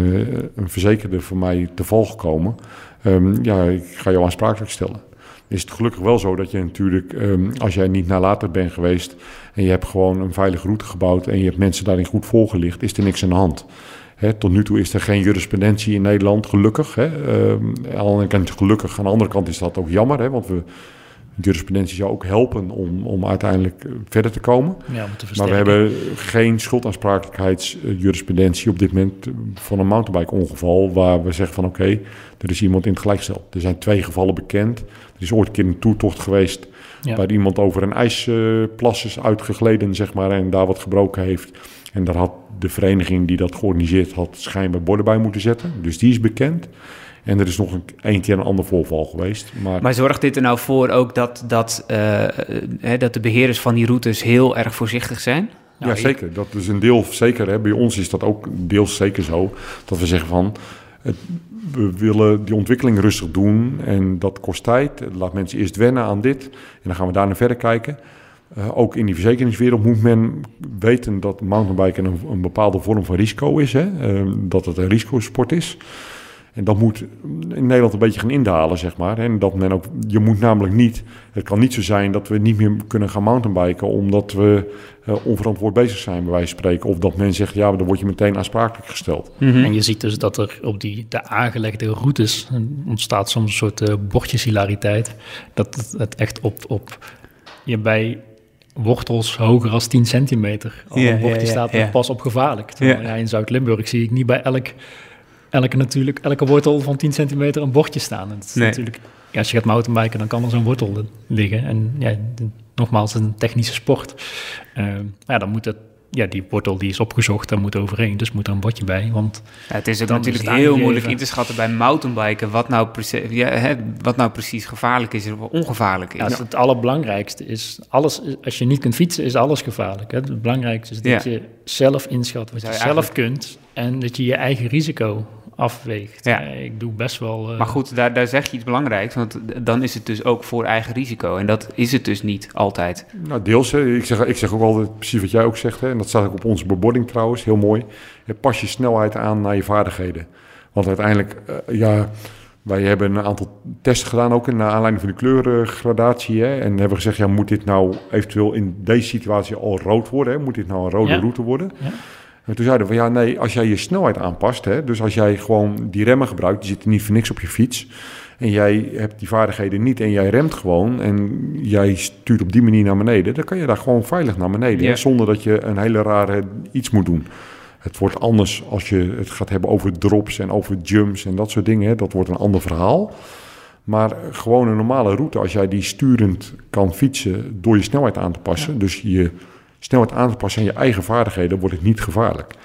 een verzekerde voor mij te val gekomen. Um, ja, ik ga jou aansprakelijk stellen. Is het gelukkig wel zo dat je natuurlijk, um, als jij niet nalatig bent geweest en je hebt gewoon een veilige route gebouwd en je hebt mensen daarin goed volgelicht, is er niks aan de hand. Tot nu toe is er geen jurisprudentie in Nederland, gelukkig. Uh, aan de gelukkig, aan de andere kant is dat ook jammer. He, want we, jurisprudentie zou ook helpen om, om uiteindelijk verder te komen. Ja, maar we hebben geen schuldaansprakelijkheidsjurisprudentie op dit moment van een mountainbike-ongeval... waar we zeggen van oké, okay, er is iemand in het gelijkstel. Er zijn twee gevallen bekend. Er is ooit een keer een toetocht geweest... Ja. waar iemand over een ijsplas is uitgegleden, zeg maar, en daar wat gebroken heeft... En daar had de vereniging die dat georganiseerd had schijnbaar borden bij moeten zetten. Dus die is bekend. En er is nog een, een keer een ander voorval geweest. Maar, maar zorgt dit er nou voor ook dat, dat, uh, hè, dat de beheerders van die routes heel erg voorzichtig zijn? Nou, ja, zeker. Dat is een deel zeker. Hè. Bij ons is dat ook deels zeker zo. Dat we zeggen van, het, we willen die ontwikkeling rustig doen. En dat kost tijd. Laat mensen eerst wennen aan dit. En dan gaan we daarna verder kijken. Uh, ook in die verzekeringswereld moet men weten dat mountainbiken een, een bepaalde vorm van risico is. Hè? Uh, dat het een risicosport is. En dat moet in Nederland een beetje gaan indalen, zeg maar. En dat men ook, je moet namelijk niet, het kan niet zo zijn dat we niet meer kunnen gaan mountainbiken omdat we uh, onverantwoord bezig zijn, bij wijze van spreken. Of dat men zegt, ja, dan word je meteen aansprakelijk gesteld. Mm -hmm. En je ziet dus dat er op die, de aangelegde routes ontstaat soms een soort uh, bordjeshilariteit. Dat het, het echt op, op je bij wortels hoger als 10 centimeter. Al yeah, een bordje yeah, staat yeah, pas op gevaarlijk. Ja. Ja, in Zuid-Limburg zie ik niet bij elk elke, natuurlijk, elke wortel van 10 centimeter een bordje staan. En dat is Nee. natuurlijk, ja, als je gaat mountainbiken, dan kan er zo'n wortel liggen. En ja, nogmaals, een technische sport. Eh, ja, dan moet het, ja, die wortel die is opgezocht, daar moet overheen. Dus moet er een bordje bij. Want Ja, het is ook natuurlijk is het heel moeilijk in te schatten bij mountainbiken wat nou, precies, ja, hè, wat nou precies gevaarlijk is en wat ongevaarlijk is. ja, het, het allerbelangrijkste is, alles, als je niet kunt fietsen, is alles gevaarlijk. Hè? Het belangrijkste is dat Ja. je zelf inschat wat je zelf kunt. En dat je je eigen risico afweegt. Ja. Eh, ik doe best wel... eh, Maar goed, daar, daar zeg je iets belangrijks, want dan is het dus ook voor eigen risico. En dat is het dus niet altijd. Nou, deels. Hè. Ik, zeg, ik zeg ook altijd precies wat jij ook zegt. Hè. En dat staat ook op onze bebording trouwens. Heel mooi. Pas je snelheid aan naar je vaardigheden. Want uiteindelijk, eh, ja, wij hebben een aantal testen gedaan ook naar aanleiding van de kleurgradatie. Hè. En hebben gezegd, ja, moet dit nou eventueel in deze situatie al rood worden? Hè? Moet dit nou een rode Ja. route worden? Ja. En toen zeiden we, ja, nee, als jij je snelheid aanpast, hè, dus als jij gewoon die remmen gebruikt, die zitten niet voor niks op je fiets, en jij hebt die vaardigheden niet en jij remt gewoon en jij stuurt op die manier naar beneden, dan kan je daar gewoon veilig naar beneden, hè, zonder dat je een hele rare iets moet doen. Het wordt anders als je het gaat hebben over drops en over jumps en dat soort dingen. Hè. Dat wordt een ander verhaal. Maar gewoon een normale route, als jij die sturend kan fietsen door je snelheid aan te passen, dus je aan te passen aan je eigen vaardigheden, wordt het niet gevaarlijk.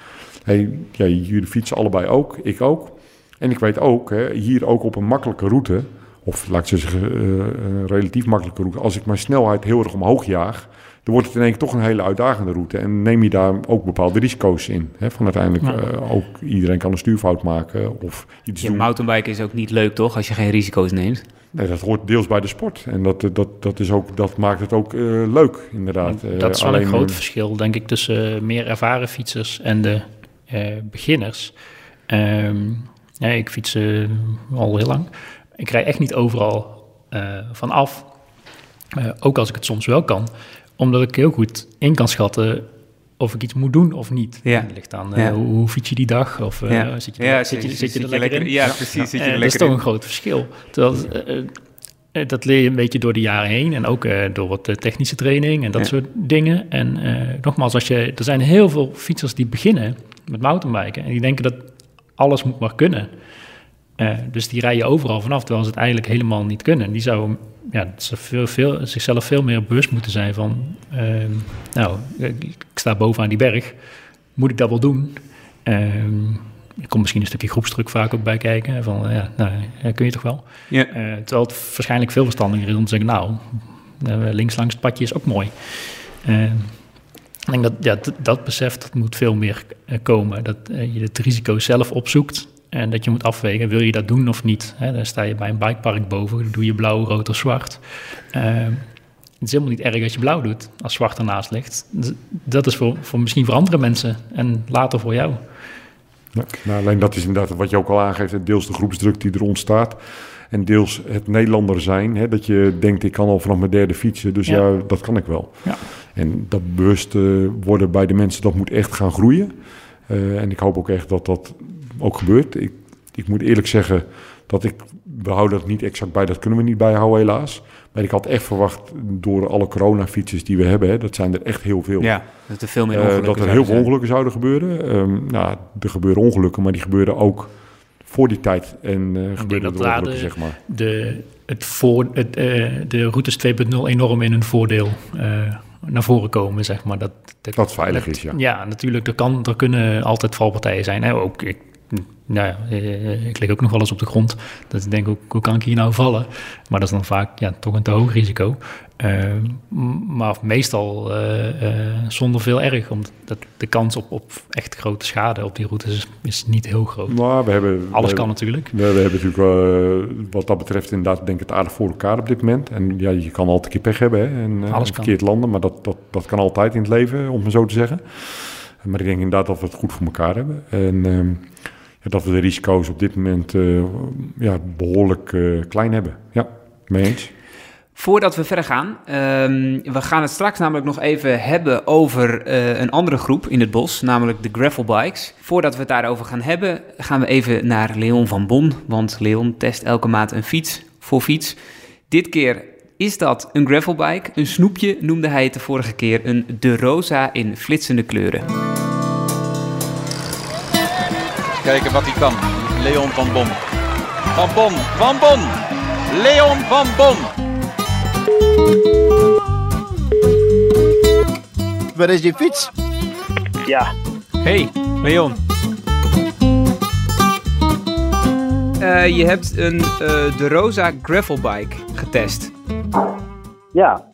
Hey, ja, jullie fietsen allebei ook, ik ook. En ik weet ook, hè, hier ook op een makkelijke route, of laat ik zeggen, eh, een relatief makkelijke route, als ik mijn snelheid heel erg omhoog jaag, dan wordt het in één keer toch een hele uitdagende route. En neem je daar ook bepaalde risico's in. Hè, van uiteindelijk Ja. eh, ook iedereen kan een stuurfout maken of iets doen. mountainbiken is ook niet leuk, toch? Als je geen risico's neemt. Nee, dat hoort deels bij de sport. En dat, dat, dat, is ook, dat maakt het ook eh, leuk, inderdaad. Eh, dat is wel alleen, een groot eh, verschil, denk ik, tussen eh, meer ervaren fietsers en de eh, beginners. Ehm, ja, ik fiets eh, al heel lang. Ik rij echt niet overal eh vanaf. Eh, ook als ik het soms wel kan. Omdat ik heel goed in kan schatten of ik iets moet doen of niet. Ja. Het ligt aan eh, hoe, hoe fiets je die dag? Of eh, ja, zit je, Ja, zit, je, zit, je er lekker in? Ja, precies. Zit je Eh, er dat is lekker toch in. een groot verschil. Terwijl, eh, eh, dat leer je een beetje door de jaren heen en ook eh, door wat eh, technische training en dat soort dingen. En eh, nogmaals, als je, er zijn heel veel fietsers die beginnen met mountainbiken en die denken dat alles moet maar kunnen. Eh, dus die rijden overal vanaf, terwijl ze het eigenlijk helemaal niet kunnen. Die zouden ja, ze veel, veel, zichzelf veel meer bewust moeten zijn van... ehm, nou, ik sta bovenaan die berg, moet ik dat wel doen? Ehm, er komt misschien een stukje groepsdruk vaak ook bij kijken. Van, ja, nou, kun je toch wel? Ja. Eh, terwijl het waarschijnlijk veel verstandiger is om te zeggen... nou, eh, links langs het padje is ook mooi. Eh, ik denk dat ja, dat, dat besef dat moet veel meer eh, komen. Dat je het risico zelf opzoekt en dat je moet afwegen, wil je dat doen of niet? Hè, dan sta je bij een bikepark boven, dan doe je blauw, rood of zwart. Eh, het is helemaal niet erg als je blauw doet, als zwart ernaast ligt. D- Dat is voor, voor misschien voor andere mensen en later voor jou. Ja, nou, alleen dat is inderdaad wat je ook al aangeeft. Deels de groepsdruk die er ontstaat. En deels het Nederlander zijn. Hè, dat je denkt, ik kan al vanaf mijn derde fietsen. Dus ja, Ja. dat kan ik wel. Ja. En dat bewust eh, worden bij de mensen, dat moet echt gaan groeien. Eh, en ik hoop ook echt dat dat ook gebeurt. Ik, ik moet eerlijk zeggen dat ik, we houden dat niet exact bij. Dat kunnen we niet bijhouden helaas. Maar ik had echt verwacht door alle coronafietsers die we hebben. Hè, dat zijn er echt heel veel. Ja, dat er veel meer Eh, ongelukken dat er heel veel ongelukken zouden gebeuren. Ehm, nou, er gebeuren ongelukken, maar die gebeuren ook voor die tijd. En eh gebeuren er ongelukken, de- zeg maar. De, het voor, het, eh, de routes 2.0 enorm in hun voordeel eh, naar voren komen, zeg maar. Dat, dat, Dat veilig dat- is, ja. Ja, natuurlijk. Er, kan, er kunnen altijd valpartijen zijn. Hè? Ook, ik, nou ja, eh, ik lig ook nog wel eens op de grond. Dat ik denk, hoe, hoe kan ik hier nou vallen? Maar dat is dan vaak ja, toch een te hoog risico. Eh, maar meestal eh, zonder veel erg. Omdat de kans op, op echt grote schade op die routes is, is niet heel groot. Maar we hebben... Alles we kan hebben- natuurlijk. We, we hebben natuurlijk wat dat betreft inderdaad denk ik het aardig voor elkaar op dit moment. En ja, je kan altijd een keer pech hebben hè, en Alles verkeerd landen. Maar dat, dat, dat kan altijd in het leven, om het zo te zeggen. Maar ik denk inderdaad dat we het goed voor elkaar hebben. En ehm, dat we de risico's op dit moment eh, ja, behoorlijk eh, klein hebben. Ja, mee eens. Voordat we verder gaan, ehm, we gaan het straks namelijk nog even hebben over eh, een andere groep in het bos, namelijk de gravelbikes. Voordat we het daarover gaan hebben, gaan we even naar Leon van Bon, want Leon test elke maand een fiets voor fiets. Dit keer is dat een gravelbike, een snoepje noemde hij het de vorige keer, een De Rosa in flitsende kleuren. Kijken wat hij kan. Leon van Bon. Van Bon, van Bon. Leon van Bon. Waar is je fiets? Ja, Hey, Leon. Eh, je hebt een eh, de Rosa gravelbike getest. ja.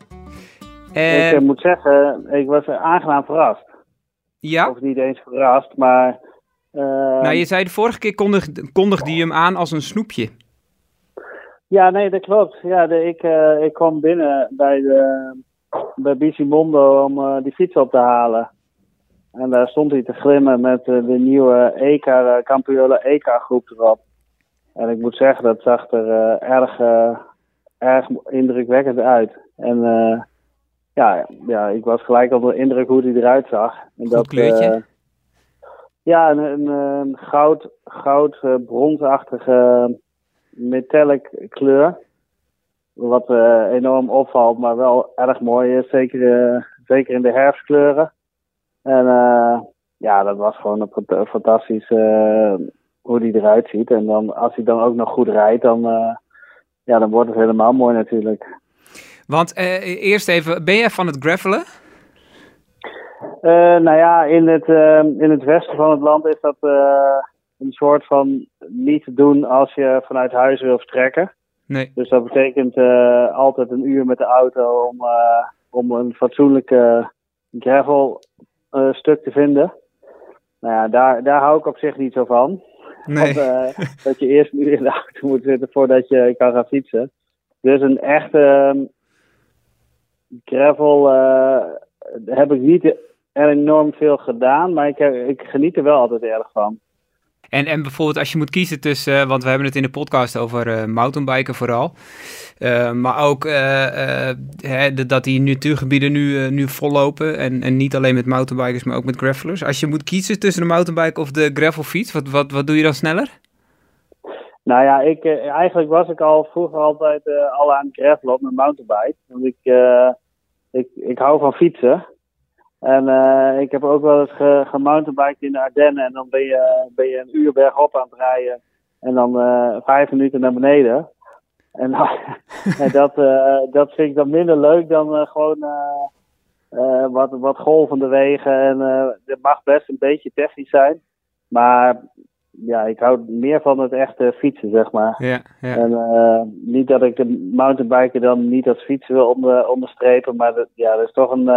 En, ik eh, moet zeggen, ik was aangenaam verrast. ja? Of niet eens verrast, maar... eh, Nou, je zei de vorige keer kondigde, kondigde je hem aan als een snoepje. Ja, nee, dat klopt. Ja, de, ik, eh, ik kwam binnen bij, de, bij Bisimondo om eh, die fiets op te halen. En daar stond hij te glimmen met eh, de nieuwe EK, eh, Campiola EK-groep erop. En ik moet zeggen, dat zag er erg, erg indrukwekkend uit. En ja, ja, ik was gelijk onder de indruk hoe hij eruit zag. En Goed kleurtje. Ja, een, goud, goud eh, metallic kleur. Wat eh, enorm opvalt, maar wel erg mooi is. Zeker, eh, zeker in de herfstkleuren. En ja, dat was gewoon een fant- fantastisch hoe die eruit ziet. En dan, als hij dan ook nog goed rijdt, dan, ja, dan wordt het helemaal mooi natuurlijk. Want eerst even, ben jij van het gravelen? Eh, nou ja, in het, eh, in het westen van het land is dat eh, een soort van niet te doen als je vanuit huis wil vertrekken. Nee. Dus dat betekent altijd een uur met de auto om, om een fatsoenlijke gravel stuk te vinden. Nou ja, daar, daar hou ik op zich niet zo van. Nee. Want, dat je eerst een uur in de auto moet zitten voordat je kan gaan fietsen. Dus een echte ehm, gravel heb ik niet enorm veel gedaan, maar ik, ik geniet er wel altijd erg van. En, en bijvoorbeeld als je moet kiezen tussen, eh, want we hebben het in de podcast over eh mountainbiken vooral. Eh, maar ook hè, de- dat die natuurgebieden nu, nu vollopen. En, en niet alleen met mountainbikers, maar ook met gravelers. Als je moet kiezen tussen de mountainbike of de gravelfiets, wat, wat, wat doe je dan sneller? Nou ja, ik, eigenlijk was ik al vroeger altijd al aan het gravelen op mijn mountainbike. Want ik, ik, ik hou van fietsen. En eh, ik heb ook wel eens ge, gemountainbiked in de Ardennen. En dan ben je, ben je een uur bergop aan het rijden. En dan eh, vijf minuten naar beneden. En, en dat, eh, dat vind ik dan minder leuk dan gewoon wat, wat golvende wegen. En het mag best een beetje technisch zijn. Maar ja, ik hou meer van het echte fietsen, zeg maar. Ja, ja. En niet dat ik de mountainbiker dan niet als fietsen wil onder, onderstrepen, maar dat, ja, dat is toch een.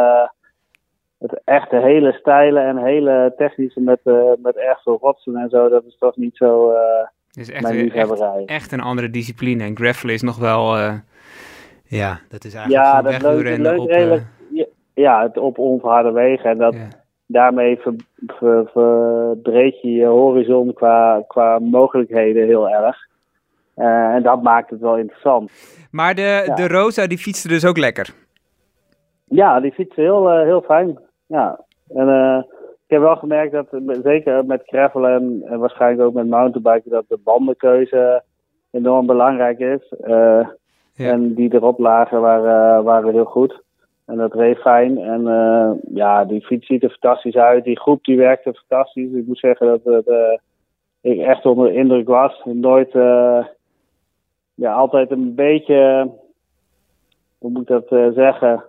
Eh, het echte hele stijle en hele technische met, eh, met erg veel rotsen en zo, dat is toch niet zo eh, Het is echt, mijn weer- echt, echt een andere discipline. En gravelen is nog wel, eh, ja, dat is eigenlijk Ja, dat op... eh, redelijk. ja, ja, het op onverharde wegen. En dat, daarmee ver, ver- verbreed je je horizon qua, qua mogelijkheden heel erg. Eh, en dat maakt het wel interessant. Maar de, Ja. de Rosa, die fietste dus ook lekker. Ja, die fietsen heel, eh, heel fijn. Ja. En eh, ik heb wel gemerkt dat, zeker met gravel en, waarschijnlijk ook met mountainbiken, dat de bandenkeuze enorm belangrijk is. Eh, Ja. En die erop lagen waren, waren heel goed. En dat reed fijn. En eh, ja, die fiets ziet er fantastisch uit. Die groep die werkte fantastisch. Ik moet zeggen dat het, ik echt onder de indruk was. Nooit, ja, altijd een beetje, hoe moet ik dat eh, zeggen?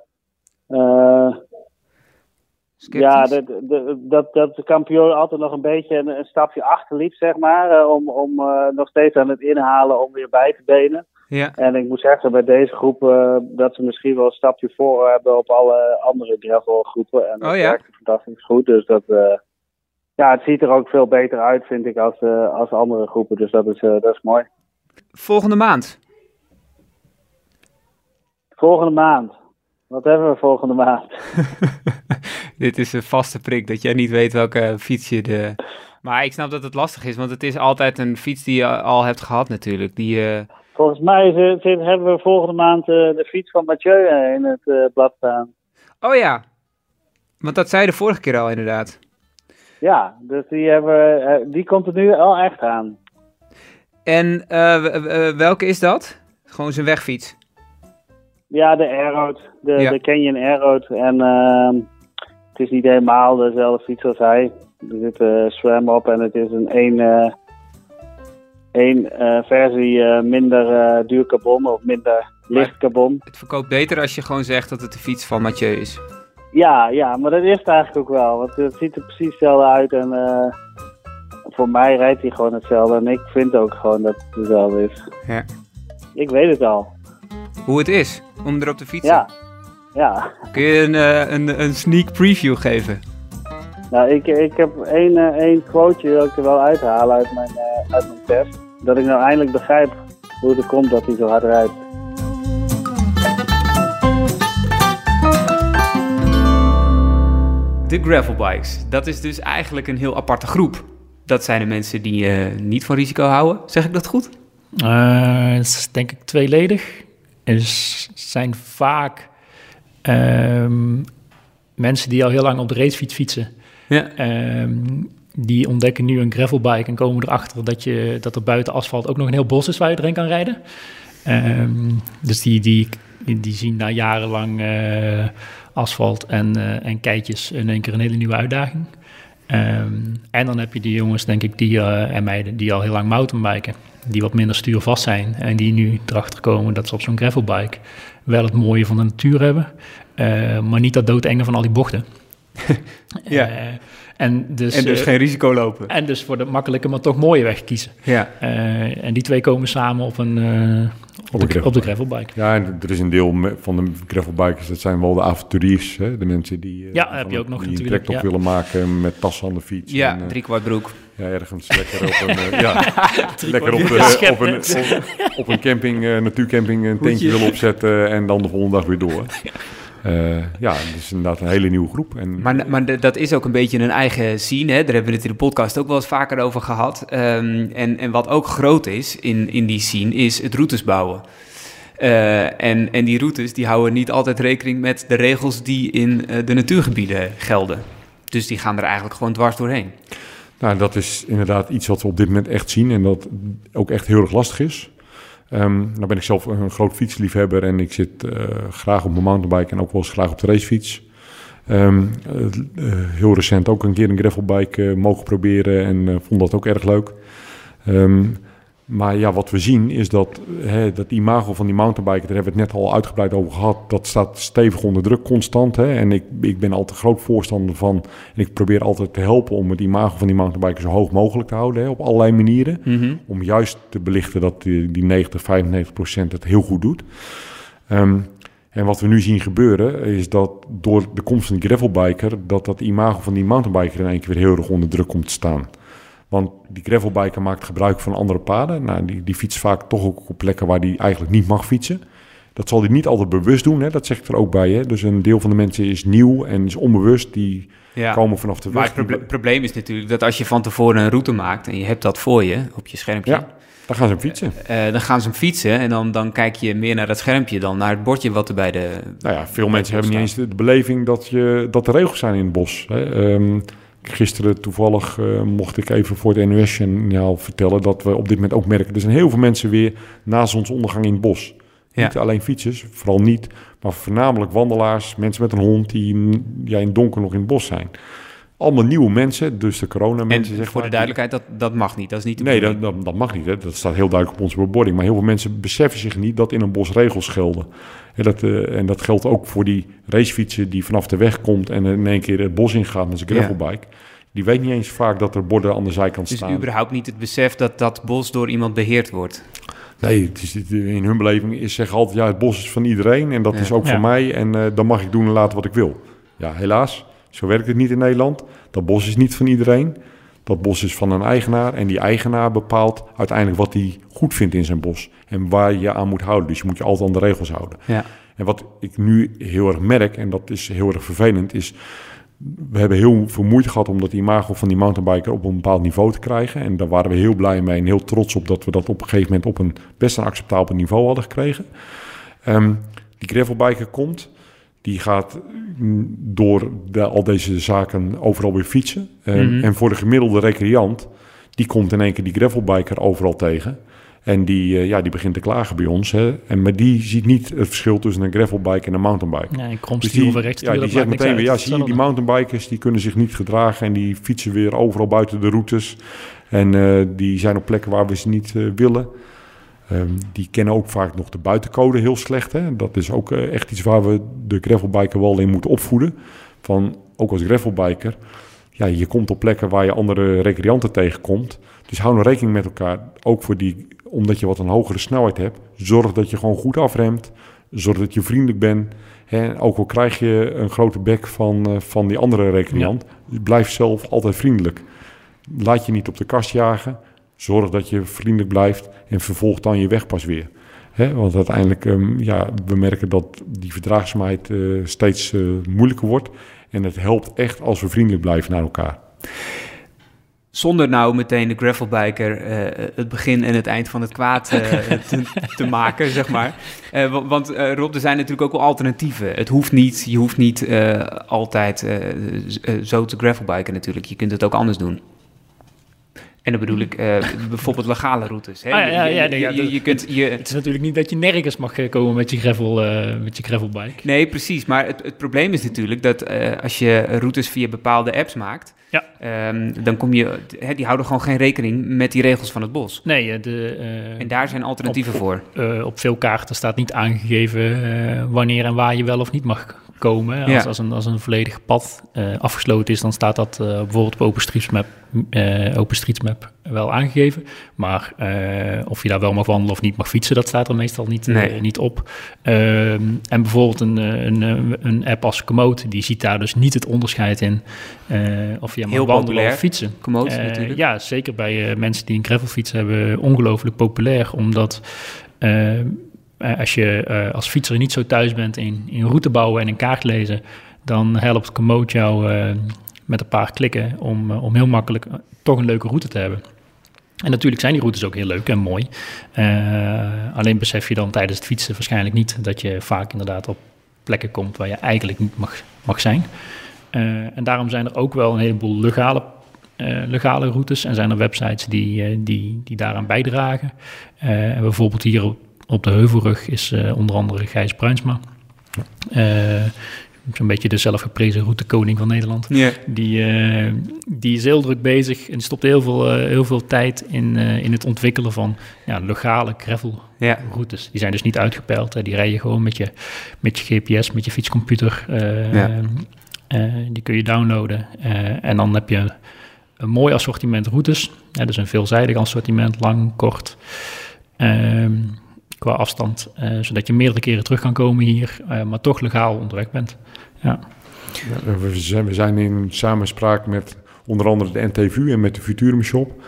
Ja, Sceptisch? dat, dat, de kampioen altijd nog een beetje een, een stapje achterliep, zeg maar. eh, om om eh, nog steeds aan het inhalen om weer bij te benen. Ja, En ik moet zeggen bij deze groep eh, dat ze misschien wel een stapje voor hebben op alle andere gravelgroepen. En dat Oh ja? werkt fantastisch goed. Dus dat, ja, het ziet er ook veel beter uit, vind ik, als, als andere groepen. Dus dat is, dat is mooi. volgende maand. Volgende maand. Wat hebben we volgende maand? Dit is een vaste prik, dat jij niet weet welke fiets je de... Maar ik snap dat het lastig is, want het is altijd een fiets die je al hebt gehad natuurlijk. Die, eh, Volgens mij hebben we volgende maand eh, de fiets van Mathieu eh, in het eh, blad staan. Oh ja, want dat zei je de vorige keer al inderdaad. Ja, dus die, hebben, die komt er nu al echt aan. En eh, welke is dat? Gewoon zijn wegfiets. Ja, de Aeroad. De, Ja. de Canyon Aeroad. En ehm, het is niet helemaal dezelfde fiets als hij. Er zit uh, SRAM op en het is een één, uh, één uh, versie minder duur carbon of minder licht carbon. Het verkoopt beter als je gewoon zegt dat het de fiets van Mathieu is. Ja, ja, maar dat is het eigenlijk ook wel. Want het ziet er precies hetzelfde uit en voor mij rijdt hij gewoon hetzelfde. En ik vind ook gewoon dat het hetzelfde is. Ja. Ik weet het al. Hoe het is om erop te fietsen? Ja. Ja. Kun je een, een, een sneak preview geven? Nou, ik, ik heb één, uh, één quoteje dat ik er wel uithalen uit mijn, uh, uit mijn test. Dat ik nou eindelijk begrijp hoe het komt dat hij zo hard rijdt. De gravelbikes, dat is dus eigenlijk een heel aparte groep. Dat zijn de mensen die uh, niet van risico houden. Zeg ik dat goed? het is denk ik tweeledig. Er zijn vaak ehm, mensen die al heel lang op de racefiets fietsen. Ja. Um, die ontdekken nu een gravelbike en komen erachter dat, je, dat er buiten asfalt ook nog een heel bos is waar je erin kan rijden. Um, dus die, die, die zien na jarenlang uh, asfalt en, uh, en keitjes in één keer een hele nieuwe uitdaging. En dan heb je die jongens, denk ik, die, uh, en meiden die al heel lang mountainbiken. Die wat minder stuurvast zijn. En die nu erachter komen dat ze op zo'n gravelbike wel het mooie van de natuur hebben. maar niet dat doodenge van al die bochten. ja. En, dus, en dus uh, geen risico lopen. En dus voor de makkelijke, maar toch mooie weg kiezen. Ja. Uh, en die twee komen samen op, een, op, de, op de gravelbike. Ja, en er is een deel van de gravelbikers, dat zijn wel de avonturiers. Hè? De mensen die, ja, heb je ook nog die natuurlijk, een trek op willen maken met tas aan de fiets. Ja, en, drie kwart broek. Ja, ergens lekker op een, ja, lekker op, de, op, een, op, op, een camping, natuurcamping een tentje willen opzetten en dan de volgende dag weer door. Uh, ja, het is inderdaad een hele nieuwe groep. En... Maar, maar dat is ook een beetje een eigen scene. Hè? Daar hebben we het in de podcast ook wel eens vaker over gehad. Um, en, en wat ook groot is in, in die scene, is het routes bouwen. Uh, en, en die routes die houden niet altijd rekening met de regels die in uh, de natuurgebieden gelden. Dus die gaan er eigenlijk gewoon dwars doorheen. Nou, dat is inderdaad iets wat we op dit moment echt zien en dat ook echt heel erg lastig is. Um, nou ben ik zelf een groot fietsliefhebber en ik zit uh, graag op mijn mountainbike en ook wel eens graag op de racefiets. Um, uh, heel recent ook een keer een gravelbike uh, mogen proberen en vond dat ook erg leuk. Um, maar ja, wat we zien is dat hè, dat imago van die mountainbiker, daar hebben we het net al uitgebreid over gehad, dat staat stevig onder druk constant. Hè. En ik, ik ben altijd groot voorstander van, en ik probeer altijd te helpen om het imago van die mountainbiker zo hoog mogelijk te houden, hè, op allerlei manieren. Mm -hmm. Om juist te belichten dat die, die 90, 95 procent het heel goed doet. Um, en wat we nu zien gebeuren, is dat door de komst van die gravelbiker, dat dat imago van die mountainbiker in één keer weer heel erg onder druk komt te staan. Want die gravelbiker maakt gebruik van andere paden. Nou, die, die fietst vaak toch ook op plekken waar die eigenlijk niet mag fietsen. Dat zal hij niet altijd bewust doen, hè? dat zeg ik er ook bij. Hè? Dus een deel van de mensen is nieuw en is onbewust. Die ja. komen vanaf de weg. Maar het proble probleem is natuurlijk dat als je van tevoren een route maakt... en je hebt dat voor je op je schermpje... Ja, dan gaan ze hem fietsen. Uh, dan gaan ze hem fietsen en dan, dan kijk je meer naar dat schermpje... dan naar het bordje wat er bij de... Nou ja, veel mensen hebben niet eens de, de beleving dat, je, dat er regels zijn in het bos. Hè? Um, Gisteren toevallig uh, mocht ik even voor het NOS-journaal vertellen dat we op dit moment ook merken... er zijn heel veel mensen weer na zonsondergang in het bos. Ja. Niet alleen fietsers, vooral niet, maar voornamelijk wandelaars, mensen met een hond die ja, in het donker nog in het bos zijn. Allemaal nieuwe mensen, dus de corona-mensen. En zeg voor maar, de duidelijkheid, dat, dat mag niet. Dat is niet de nee, dat, dat, dat, mag niet. Hè. Dat staat heel duidelijk op onze bebording. Maar heel veel mensen beseffen zich niet dat in een bos regels gelden. En dat, uh, en dat geldt ook voor die racefietser die vanaf de weg komt en in één keer het bos ingaat met zijn gravelbike. Ja. Die weet niet eens vaak dat er borden aan de zijkant dus staan. Dus überhaupt niet het besef dat dat bos door iemand beheerd wordt? Nee, het is, in hun beleving is zeggen altijd... ja, het bos is van iedereen en dat ja. is ook ja. van mij... en uh, dan mag ik doen en laten wat ik wil. Ja, helaas, zo werkt het niet in Nederland. Dat bos is niet van iedereen. Dat bos is van een eigenaar en die eigenaar bepaalt uiteindelijk wat hij goed vindt in zijn bos. En waar je aan moet houden. Dus je moet je altijd aan de regels houden. Ja. En wat ik nu heel erg merk, en dat is heel erg vervelend, is... We hebben heel veel moeite gehad om dat imago van die mountainbiker op een bepaald niveau te krijgen. En daar waren we heel blij mee en heel trots op dat we dat op een gegeven moment op een best een acceptabel niveau hadden gekregen. Um, die gravelbiker komt, die gaat door de, al deze zaken overal weer fietsen. Mm -hmm. En voor de gemiddelde recreant, die komt in één keer die gravelbiker overal tegen. En die, eh, ja, die begint te klagen bij ons. Hè. En, maar die ziet niet het verschil tussen een gravelbike en een mountainbike. En kromstuur Dus die, rechtstuur, ja, die zegt meteen weer, ja, zie je, die mountainbikers die kunnen zich niet gedragen en die fietsen weer overal buiten de routes. En eh, die zijn op plekken waar we ze niet eh, willen. Ehm, die kennen ook vaak nog de buitencode heel slecht. Hè? Dat is ook eh, echt iets waar we de gravelbiker wel in moeten opvoeden. Van, ook als gravelbiker, ja, je komt op plekken waar je andere recreanten tegenkomt. Dus hou nou rekening met elkaar. Ook voor die, omdat je wat een hogere snelheid hebt. Zorg dat je gewoon goed afremt. Zorg dat je vriendelijk bent. Hè? Ook al krijg je een grote bek van, eh, van die andere recreant. Blijf zelf altijd vriendelijk. Laat je niet op de kast jagen. Zorg dat je vriendelijk blijft en vervolg dan je weg pas weer. Want uiteindelijk, um, ja, we merken dat die verdraagzaamheid uh, steeds uh, moeilijker wordt. En het helpt echt als we vriendelijk blijven naar elkaar. Zonder nou meteen de gravelbiker uh, het begin en het eind van het kwaad te, te, maken, zeg maar. want Rob, er zijn natuurlijk ook wel alternatieven. Het hoeft niet, je hoeft niet altijd zo te gravelbiken natuurlijk. Je kunt het ook anders doen. En dan bedoel ik uh, bijvoorbeeld legale routes. Hè? Ah, ja, ja, nee, ja, je, je, je kunt, je, het is natuurlijk niet dat je nergens mag komen met je, gravel, uh, met je gravelbike. Nee, precies. Maar het, het probleem is natuurlijk dat uh, als je routes via bepaalde apps maakt... Ja. Um, dan kom je... Hè, die houden gewoon geen rekening met die regels van het bos. Nee, de... en daar zijn alternatieven op, voor. op veel kaarten staat niet aangegeven wanneer en waar je wel of niet mag komen. Als, ja. als, een, als een volledig pad afgesloten is, dan staat dat bijvoorbeeld op OpenStreetMap, uh, Wel aangegeven. Maar of je daar wel mag wandelen of niet mag fietsen, dat staat er meestal niet, nee. niet op. Ehm, en bijvoorbeeld een, een, een app als Komoot, die ziet daar dus niet het onderscheid in of je mag Heel wandelen populair. of fietsen. Komoot natuurlijk. Ja, zeker bij mensen die een gravelfiets hebben, ongelooflijk populair, omdat als je als fietser niet zo thuis bent in, in route bouwen en in kaart lezen, dan helpt Komoot jou uh, met een paar klikken om, uh, om heel makkelijk toch een leuke route te hebben. En natuurlijk zijn die routes ook heel leuk en mooi. alleen besef je dan tijdens het fietsen waarschijnlijk niet dat je vaak inderdaad op plekken komt waar je eigenlijk niet mag, mag zijn. en daarom zijn er ook wel een heleboel legale legale routes en zijn er websites die, die, die daaraan bijdragen. en bijvoorbeeld hier op de Heuvelrug is onder andere Gijs Bruinsma. Zo'n beetje de zelfgeprezen routekoning van Nederland. Die, uh, die is heel druk bezig en stopt heel veel, heel veel tijd in, in het ontwikkelen van ja, legale gravelroutes. Yeah. Die zijn dus niet uitgepeild. Hè. Die rij je gewoon met je, met je GPS, met je fietscomputer. Die kun je downloaden. en dan heb je een mooi assortiment routes. Ja, dus een veelzijdig assortiment, lang, kort. Ehm, qua afstand, uh, zodat je meerdere keren terug kan komen hier, uh, maar toch legaal onderweg bent. Ja. ja we, zijn, we zijn in samenspraak met onder andere de NTVU en met de Futurum Shop.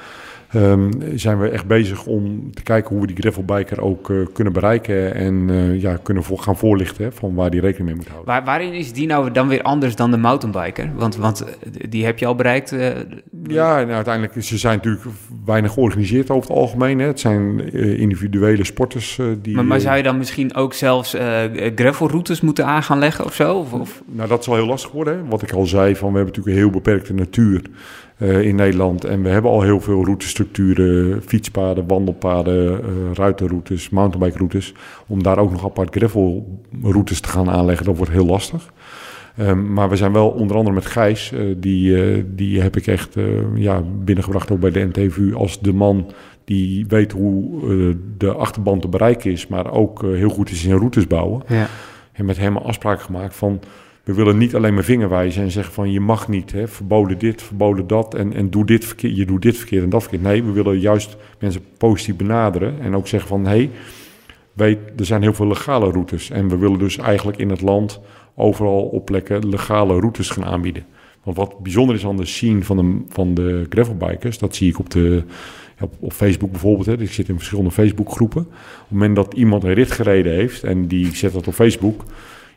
Um, zijn we echt bezig om te kijken hoe we die gravelbiker ook uh, kunnen bereiken en uh, ja, kunnen voor, gaan voorlichten hè, van waar die rekening mee moet houden. Waar, waarin is die nou dan weer anders dan de mountainbiker? Want, want die heb je al bereikt. Uh, ja, nou, uiteindelijk ze zijn natuurlijk weinig georganiseerd over het algemeen. Hè. Het zijn individuele sporters die. Maar, maar, zou je dan misschien ook zelfs gravelroutes moeten aan gaan leggen of zo? Of, of? Nou, dat zal heel lastig worden. Hè. Wat ik al zei, van we hebben natuurlijk een heel beperkte natuur. Uh, in Nederland. En we hebben al heel veel routestructuren, fietspaden, wandelpaden, uh, ruitenroutes, mountainbikeroutes. Om daar ook nog apart gravelroutes te gaan aanleggen, dat wordt heel lastig. Um, maar we zijn wel onder andere met Gijs, uh, die, die heb ik echt ja, binnengebracht ook bij de NTVU als de man die weet hoe de achterban te bereiken is, maar ook heel goed is in routes bouwen. Ja. En met hem afspraak gemaakt van we willen niet alleen maar vinger wijzen en zeggen van je mag niet, hè, verboden dit, verboden dat en, en doe dit verkeerd, je doet dit verkeerd en dat verkeerd. Nee, we willen juist mensen positief benaderen en ook zeggen van hé, hey, weet, er zijn heel veel legale routes en we willen dus eigenlijk in het land overal op plekken legale routes gaan aanbieden. Want wat bijzonder is aan de scene van de, van de gravelbikers, dat zie ik op de, op, Facebook bijvoorbeeld. Hè. Ik zit in verschillende Facebookgroepen. Op het moment dat iemand een rit gereden heeft en die zet dat op Facebook,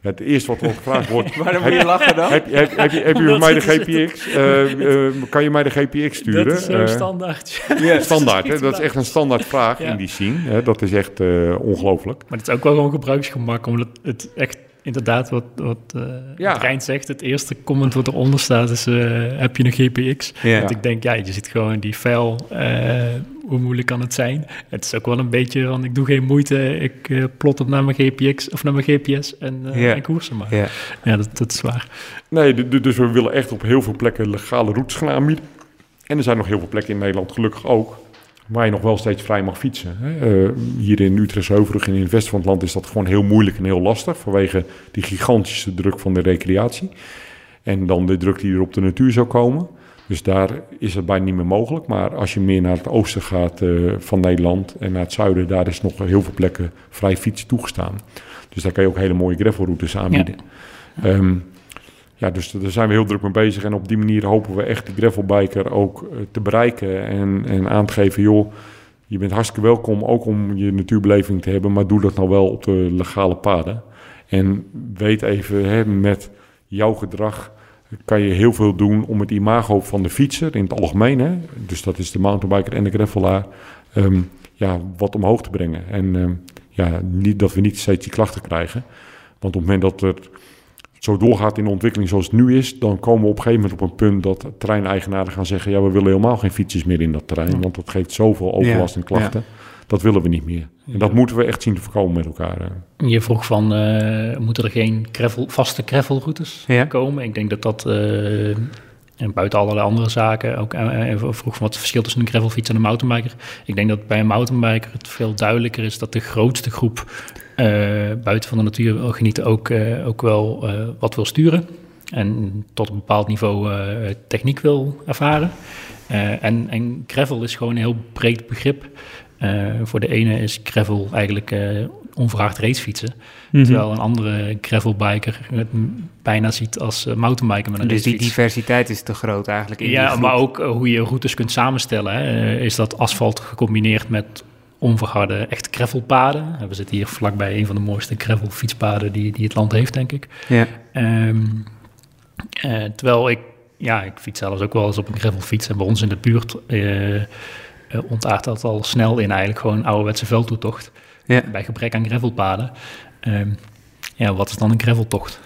ja, het eerste wat er gevraagd wordt... Waarom moet je lachen dan? Heb, heb, heb, je, heb je voor mij de GPX? Uh, uh, kan je mij de GPX sturen? Dat is zo uh, standaard. Ja, standaard, hè? dat is echt een standaard vraag ja. in die scene. Hè? Dat is echt ongelooflijk. Maar het is ook wel gewoon gebruiksgemak, omdat het echt inderdaad wat, wat uh, ja. Rein zegt. Het eerste comment wat eronder staat is, uh, heb je een GPX? Ja. Want ik denk, ja, je ziet gewoon die file uh, hoe moeilijk kan het zijn? Het is ook wel een beetje van, ik doe geen moeite, ik uh, plot het naar mijn GPX of naar mijn GPS en, uh, ja. en koersen maar. Ja, ja dat, dat, is waar. Nee, dus we willen echt op heel veel plekken legale routes gaan aanbieden. En er zijn nog heel veel plekken in Nederland, gelukkig ook, waar je nog wel steeds vrij mag fietsen. Uh, hier in Utrecht Heuvelrug en in het westen van het land is dat gewoon heel moeilijk en heel lastig vanwege die gigantische druk van de recreatie. En dan de druk die er op de natuur zou komen. Dus daar is het bijna niet meer mogelijk. Maar als je meer naar het oosten gaat uh, van Nederland en naar het zuiden, daar is nog heel veel plekken vrij fietsen toegestaan. Dus daar kan je ook hele mooie gravelroutes aanbieden. Ja. Um, ja, dus daar zijn we heel druk mee bezig. En op die manier hopen we echt die gravelbiker ook uh, te bereiken en, en aan te geven, joh, je bent hartstikke welkom ook om je natuurbeleving te hebben, maar doe dat nou wel op de legale paden. En weet even, hè, met jouw gedrag kan je heel veel doen om het imago van de fietser in het algemeen, hè, dus dat is de mountainbiker en de gravelaar, um, ja, wat omhoog te brengen. En um, ja, niet dat we niet steeds die klachten krijgen. Want op het moment dat er zo doorgaat in de ontwikkeling zoals het nu is, dan komen we op een gegeven moment op een punt dat terreineigenaren gaan zeggen: ja, we willen helemaal geen fietsjes meer in dat terrein, want dat geeft zoveel overlast en klachten. Dat willen we niet meer. En dat moeten we echt zien te voorkomen met elkaar. Je vroeg van, uh, moeten er geen gravel, vaste gravelroutes komen? Ik denk dat dat, uh, en buiten allerlei andere zaken, ook uh, vroeg van wat het verschil tussen een gravelfiets en een mountainbiker. Ik denk dat bij een mountainbiker het veel duidelijker is dat de grootste groep buiten van de natuur wil genieten ook, ook wel wat wil sturen. En tot een bepaald niveau techniek wil ervaren. en, en gravel is gewoon een heel breed begrip. Uh, voor de ene is gravel eigenlijk onverhaard racefietsen. Mm -hmm. Terwijl een andere gravelbiker het bijna ziet als mountainbiker met een Dus die diversiteit is te groot eigenlijk in Ja, maar ook hoe je routes kunt samenstellen. Hè. Is dat asfalt gecombineerd met onverharde echt gravelpaden. We zitten hier vlakbij een van de mooiste gravelfietspaden die, die het land heeft, denk ik. Ja. Um, terwijl ik, ja, ik fiets zelfs ook wel eens op een gravelfiets. En bij ons in de buurt uh, ontaart dat al snel in eigenlijk gewoon ouderwetse veldtoetocht. Ja. Bij gebrek aan gravelpaden. Um, ja, wat is dan een graveltocht?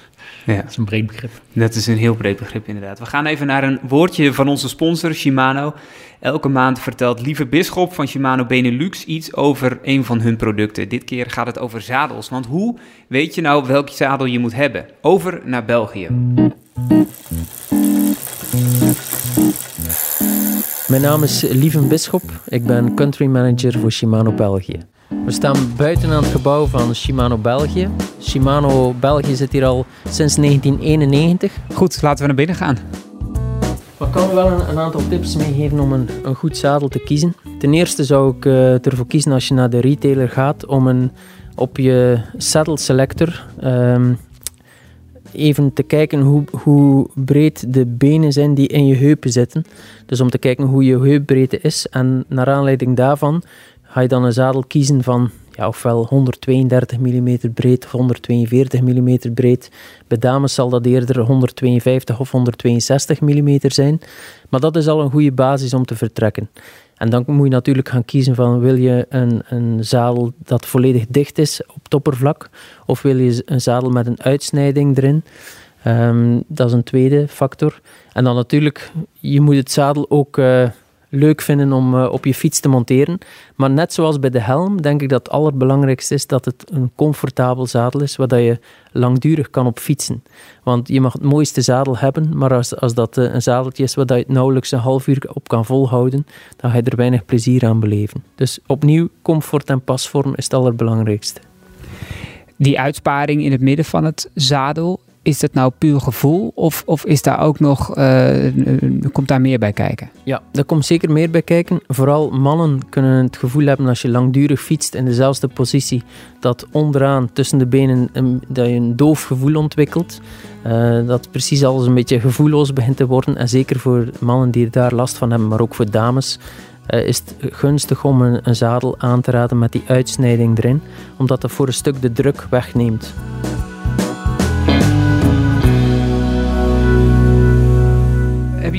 Ja. Dat is een breed begrip. Dat is een heel breed begrip, inderdaad. We gaan even naar een woordje van onze sponsor, Shimano. Elke maand vertelt Lieve Bisschop van Shimano Benelux iets over een van hun producten. Dit keer gaat het over zadels. Want hoe weet je nou welk zadel je moet hebben? Over naar België. Mijn naam is Lieven Bisschop. Ik ben country manager voor Shimano België. We staan buiten aan het gebouw van Shimano België. Shimano België zit hier al sinds 1991. Goed, laten we naar binnen gaan. Ik kan wel een, een, aantal tips meegeven om een, een, goed zadel te kiezen. Ten eerste zou ik uh, ervoor kiezen als je naar de retailer gaat om een, op je saddle selector um, even te kijken hoe, hoe breed de benen zijn die in je heupen zitten. Dus om te kijken hoe je heupbreedte is. En naar aanleiding daarvan ga je dan een zadel kiezen van ja, ofwel 132 mm breed of 142 mm breed. Bij dames zal dat eerder 152 of 162 mm zijn. Maar dat is al een goede basis om te vertrekken. En dan moet je natuurlijk gaan kiezen van wil je een, een zadel dat volledig dicht is op het oppervlak of wil je een zadel met een uitsnijding erin. Um, dat is een tweede factor. En dan natuurlijk, je moet het zadel ook uh, leuk vinden om uh, op je fiets te monteren. Maar net zoals bij de helm, denk ik dat het allerbelangrijkste is dat het een comfortabel zadel is, waar je langdurig kan op fietsen. Want je mag het mooiste zadel hebben, maar als, als dat uh, een zadeltje is waar je het nauwelijks een half uur op kan volhouden, dan ga je er weinig plezier aan beleven. Dus opnieuw, comfort en pasvorm is het allerbelangrijkste. Die uitsparing in het midden van het zadel, is dat nou puur gevoel of, of is daar ook nog, uh, komt daar meer bij kijken? Ja, daar komt zeker meer bij kijken. Vooral mannen kunnen het gevoel hebben als je langdurig fietst in dezelfde positie, dat onderaan tussen de benen een, dat je een doof gevoel ontwikkelt. Uh, dat precies alles een beetje gevoelloos begint te worden. En zeker voor mannen die daar last van hebben, maar ook voor dames. Is het gunstig om een, een zadel aan te raden met die uitsnijding erin, omdat dat voor een stuk de druk wegneemt.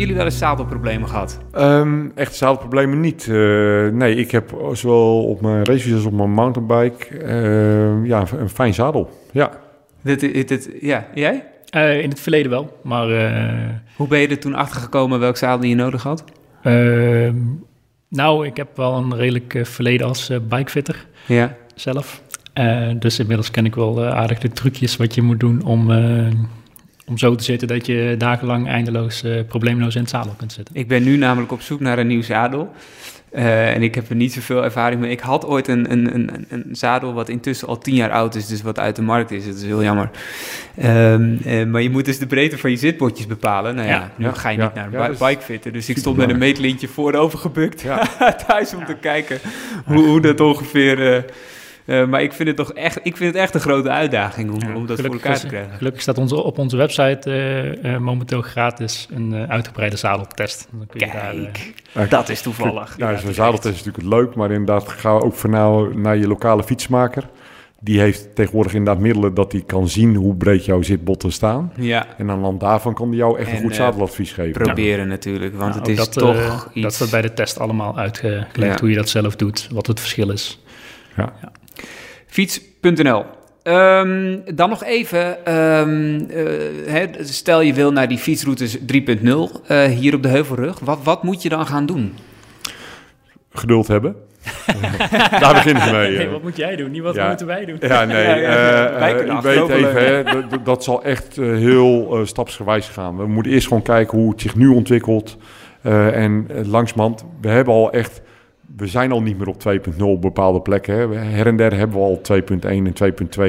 Jullie wel eens zadelproblemen gehad? Um, echt zadelproblemen niet. Uh, nee, ik heb zowel op mijn racefiets als op mijn mountainbike uh, ja, een fijn zadel. Ja. Dit, dit, dit, ja, jij? Uh, in het verleden wel, maar... Hoe ben je er toen achter gekomen welk zadel je nodig had? Ehm, Nou, ik heb wel een redelijk verleden als uh, bikefitter ja. zelf. Uh, dus inmiddels ken ik wel aardig de trucjes wat je moet doen om, om zo te zitten dat je dagenlang eindeloos probleemloos in het zadel kunt zitten. Ik ben nu namelijk op zoek naar een nieuw zadel. Uh, en ik heb er niet zoveel ervaring mee. Ik had ooit een, een, een, een, zadel wat intussen al tien jaar oud is, dus wat uit de markt is. Dat is heel jammer. Um, uh, maar je moet dus de breedte van je zitbordjes bepalen. Nou ja, ja nu ja, ga je niet naar een ja, bike fitten. Dus ik stond met een meetlintje voorover gebukt thuis om te kijken hoe, hoe dat ongeveer... Uh, uh, maar ik vind het toch echt, ik vind het echt een grote uitdaging om, ja, om dat voor elkaar te krijgen. Gelukkig staat onze, op onze website uh, uh, momenteel gratis een uitgebreide zadeltest. Dan kun je Kijk, daar, dat is toevallig. Ja, zo'n zadeltest is natuurlijk leuk, maar inderdaad ga ook voor nou naar je lokale fietsmaker. Die heeft tegenwoordig inderdaad middelen dat hij kan zien hoe breed jouw zitbotten staan. Ja. En aan land daarvan kan hij jou echt en, een goed zadeladvies geven. Proberen natuurlijk, want het is dat, toch iets... Dat staat bij de test allemaal uitgelegd, hoe je dat zelf doet, wat het verschil is. Ja. Fiets.nl. Um, dan nog even, um, uh, stel je wil naar die fietsroutes 3.0 uh, hier op de Heuvelrug. Wat, wat moet je dan gaan doen? Geduld hebben. Daar begin ik mee. Nee, wat moet jij doen? Niet wat ja. moeten wij doen. Ja, nee. ja, ja, uh, weet even, hè, dat zal echt heel stapsgewijs gaan. We moeten eerst gewoon kijken hoe het zich nu ontwikkelt. en langsmand, we hebben al echt we zijn al niet meer op 2.0 op bepaalde plekken. Hè. Her en der hebben we al 2.1 en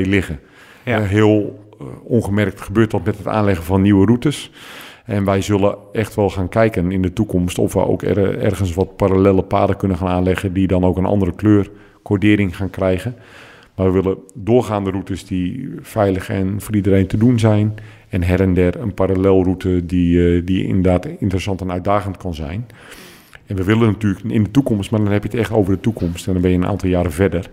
2.2 liggen. Ja. Uh, heel uh, ongemerkt gebeurt dat met het aanleggen van nieuwe routes. En wij zullen echt wel gaan kijken in de toekomst of we ook er, ergens wat parallele paden kunnen gaan aanleggen die dan ook een andere kleurcodering gaan krijgen. Maar we willen doorgaande routes die veilig en voor iedereen te doen zijn. En her en der een parallelroute die, uh, die inderdaad interessant en uitdagend kan zijn. En we willen natuurlijk in de toekomst, maar dan heb je het echt over de toekomst. En dan ben je een aantal jaren verder.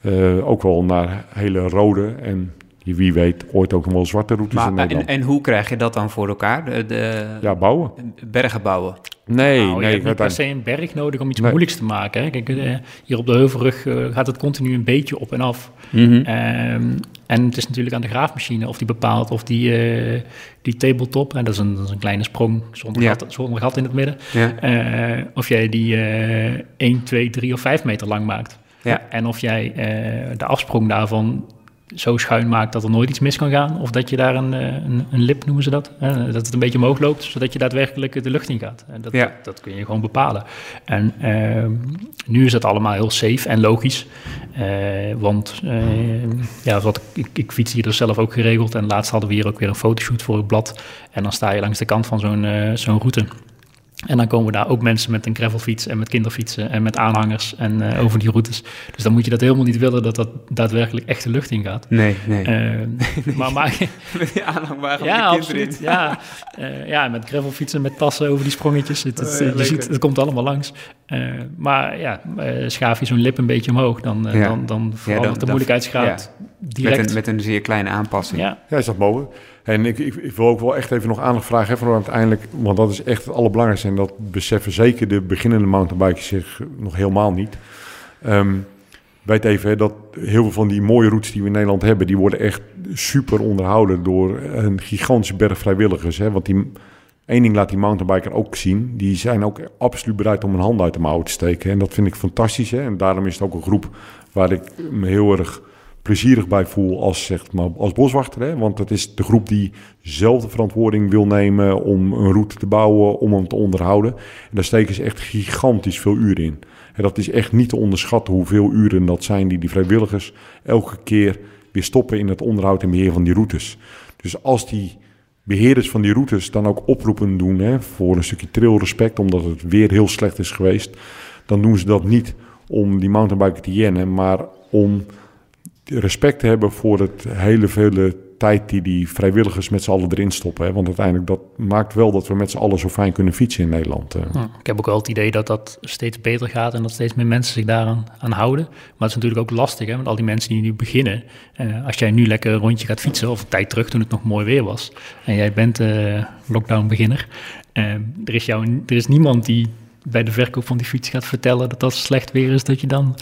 Uh, ook wel naar hele rode en wie weet ooit ook nog wel zwarte routes maar, in Nederland. En, en, hoe krijg je dat dan voor elkaar? De, de ja, bouwen. Bergen bouwen? Nee, nou, nee. Je hebt niet per se een berg nodig om iets nee. moeilijks te maken. Hè? Kijk, uh, hier op de heuvelrug uh, gaat het continu een beetje op en af. Mm -hmm. um, en het is natuurlijk aan de graafmachine of die bepaalt of die, uh, die tabletop, en dat is, een, dat is een kleine sprong zonder, ja. gat, zonder gat in het midden, ja. of jij die 1, 2, 3 of 5 meter lang maakt. Ja. En of jij de afsprong daarvan zo schuin maakt dat er nooit iets mis kan gaan. Of dat je daar een, een, een lip, noemen ze dat, dat het een beetje omhoog loopt, zodat je daadwerkelijk de lucht in gaat. En dat, ja. dat, dat, kun je gewoon bepalen. En uh, nu is het allemaal heel safe en logisch. Uh, want uh, ja, wat, ik, ik fiets hier dus zelf ook geregeld. En laatst hadden we hier ook weer een fotoshoot voor het blad. En dan sta je langs de kant van zo'n zo'n route. En dan komen daar ook mensen met een gravelfiets en met kinderfietsen en met aanhangers en uh, over die routes. Dus dan moet je dat helemaal niet willen dat dat daadwerkelijk echt de lucht in gaat. Nee, nee. Uh, nee. Maar, maar met die ja, met absoluut. Ja, uh, ja, met gravelfietsen, met tassen over die sprongetjes. Het, het, je ziet, het komt allemaal langs. maar ja, schaaf je zo'n lip een beetje omhoog, dan, ja. dan, dan verandert ja, dan, de moeilijkheidsgraad ja. direct. Met een, met een zeer kleine aanpassing. Ja, ja is dat mogelijk? En ik, ik, wil ook wel echt even nog aandacht vragen van uiteindelijk, want dat is echt het allerbelangrijkste. En dat beseffen zeker de beginnende mountainbikers zich nog helemaal niet. Um, weet even hè, dat heel veel van die mooie routes die we in Nederland hebben, die worden echt super onderhouden door een gigantische berg vrijwilligers. Hè, want die, één ding laat die mountainbiker ook zien, die zijn ook absoluut bereid om een hand uit de mouwen te steken. En dat vind ik fantastisch. Hè, en daarom is het ook een groep waar ik me heel erg plezierig bij voel als, zeg maar, als boswachter. Hè? Want het is de groep die zelf de verantwoording wil nemen om een route te bouwen, om hem te onderhouden. En daar steken ze echt gigantisch veel uren in. En dat is echt niet te onderschatten hoeveel uren dat zijn die die vrijwilligers elke keer weer stoppen in het onderhoud en beheer van die routes. Dus als die beheerders van die routes dan ook oproepen doen hè, voor een stukje trailrespect, omdat het weer heel slecht is geweest, dan doen ze dat niet om die mountainbiker te jennen, maar om respect hebben voor het hele vele tijd die die vrijwilligers met z'n allen erin stoppen. Hè? Want uiteindelijk dat maakt wel dat we met z'n allen zo fijn kunnen fietsen in Nederland. Ja, ik heb ook wel het idee dat dat steeds beter gaat en dat steeds meer mensen zich daaraan aan houden. Maar het is natuurlijk ook lastig, hè, met al die mensen die nu beginnen. Uh, als jij nu lekker een rondje gaat fietsen, of een tijd terug toen het nog mooi weer was, en jij bent uh, lockdown beginner, er, is jou, er is niemand die bij de verkoop van die fiets gaat vertellen dat dat slecht weer is, dat je dan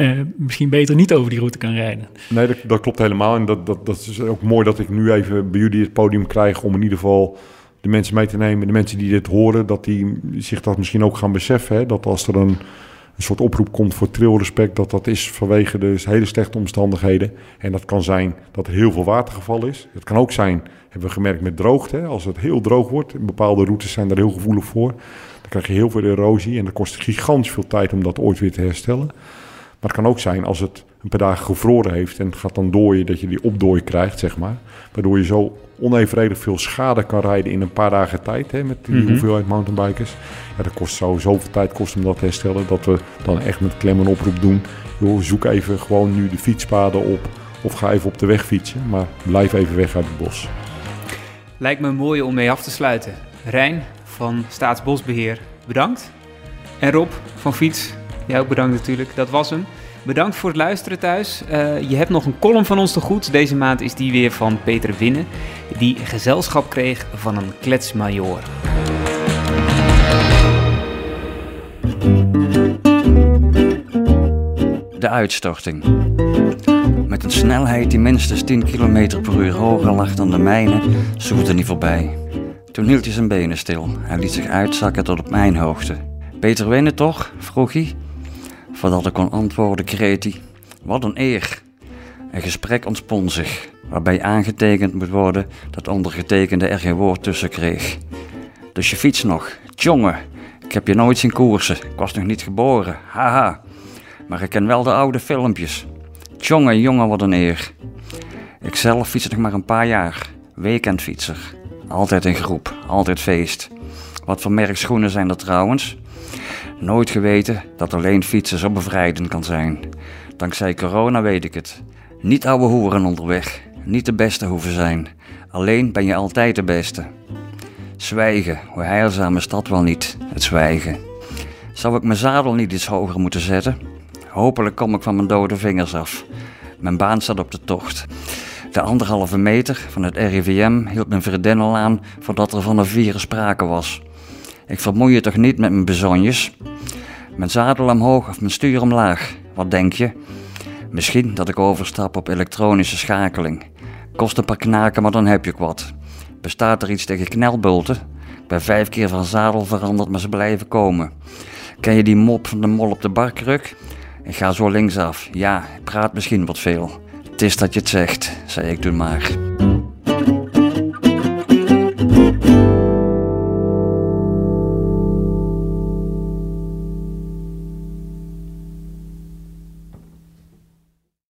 uh, misschien beter niet over die route kan rijden. Nee, dat, dat klopt helemaal. En dat, dat, dat is ook mooi dat ik nu even bij jullie het podium krijg om in ieder geval de mensen mee te nemen, de mensen die dit horen, dat die zich dat misschien ook gaan beseffen. Hè? Dat als er een, een soort oproep komt voor trilrespect, dat dat is vanwege de hele slechte omstandigheden. En dat kan zijn dat er heel veel watergeval is. Het kan ook zijn, hebben we gemerkt met droogte, als het heel droog wordt, bepaalde routes zijn er heel gevoelig voor. Dan krijg je heel veel erosie en dat kost gigantisch veel tijd om dat ooit weer te herstellen. Maar het kan ook zijn als het een paar dagen gevroren heeft en het gaat dan dooien, dat je die opdooi krijgt, zeg maar. Waardoor je zo onevenredig veel schade kan rijden in een paar dagen tijd hè, met die Mhm. hoeveelheid mountainbikers. Ja, dat kost zo zoveel tijd kost om dat te herstellen, dat we dan echt met klem een oproep doen. Joh, zoek even gewoon nu de fietspaden op of ga even op de weg fietsen, maar blijf even weg uit het bos. Lijkt me mooi om mee af te sluiten. Rijn van Staatsbosbeheer, bedankt. En Rob van Fiets, jij ook bedankt natuurlijk. Dat was hem. Bedankt voor het luisteren thuis. Eh, je hebt nog een column van ons te goed. Deze maand is die weer van Peter Winnen, die gezelschap kreeg van een kletsmajoor. De uitstorting. Met een snelheid die minstens 10 km per uur hoger lag dan de mijne, zoefde hij voorbij. Toen hield hij zijn benen stil. Hij liet zich uitzakken tot op mijn hoogte. Peter Winnen toch? vroeg hij. Voordat ik kon antwoorden, kreet hij. Wat een eer. Een gesprek ontspon zich, waarbij aangetekend moet worden dat ondergetekende er geen woord tussen kreeg. Dus je fiets nog. Tjonge, ik heb je nooit zien koersen. Ik was nog niet geboren. Haha. Maar ik ken wel de oude filmpjes. Tjonge, jongen, wat een eer. Ik zelf fiets nog maar een paar jaar. Weekendfietser. Altijd in groep, altijd feest. Wat voor merk schoenen zijn dat trouwens? Nooit geweten dat alleen fietsen zo bevrijdend kan zijn. Dankzij corona weet ik het. Niet ouwe hoeren onderweg. Niet de beste hoeven zijn. Alleen ben je altijd de beste. Zwijgen, hoe heilzaam is dat wel niet, het zwijgen. Zou ik mijn zadel niet iets hoger moeten zetten? Hopelijk kom ik van mijn dode vingers af. Mijn baan staat op de tocht. De anderhalve meter van het RIVM hield mijn verdennel aan voordat er van een virus sprake was. Ik vermoei je toch niet met mijn bezonjes? Mijn zadel omhoog of mijn stuur omlaag? Wat denk je? Misschien dat ik overstap op elektronische schakeling. Kost een paar knaken, maar dan heb je wat. Bestaat er iets tegen knelbulten? Ik ben vijf keer van zadel veranderd, maar ze blijven komen. Ken je die mop van de mol op de barkruk? Ik ga zo linksaf. Ja, ik praat misschien wat veel. Het is dat je het zegt, zei ik toen maar.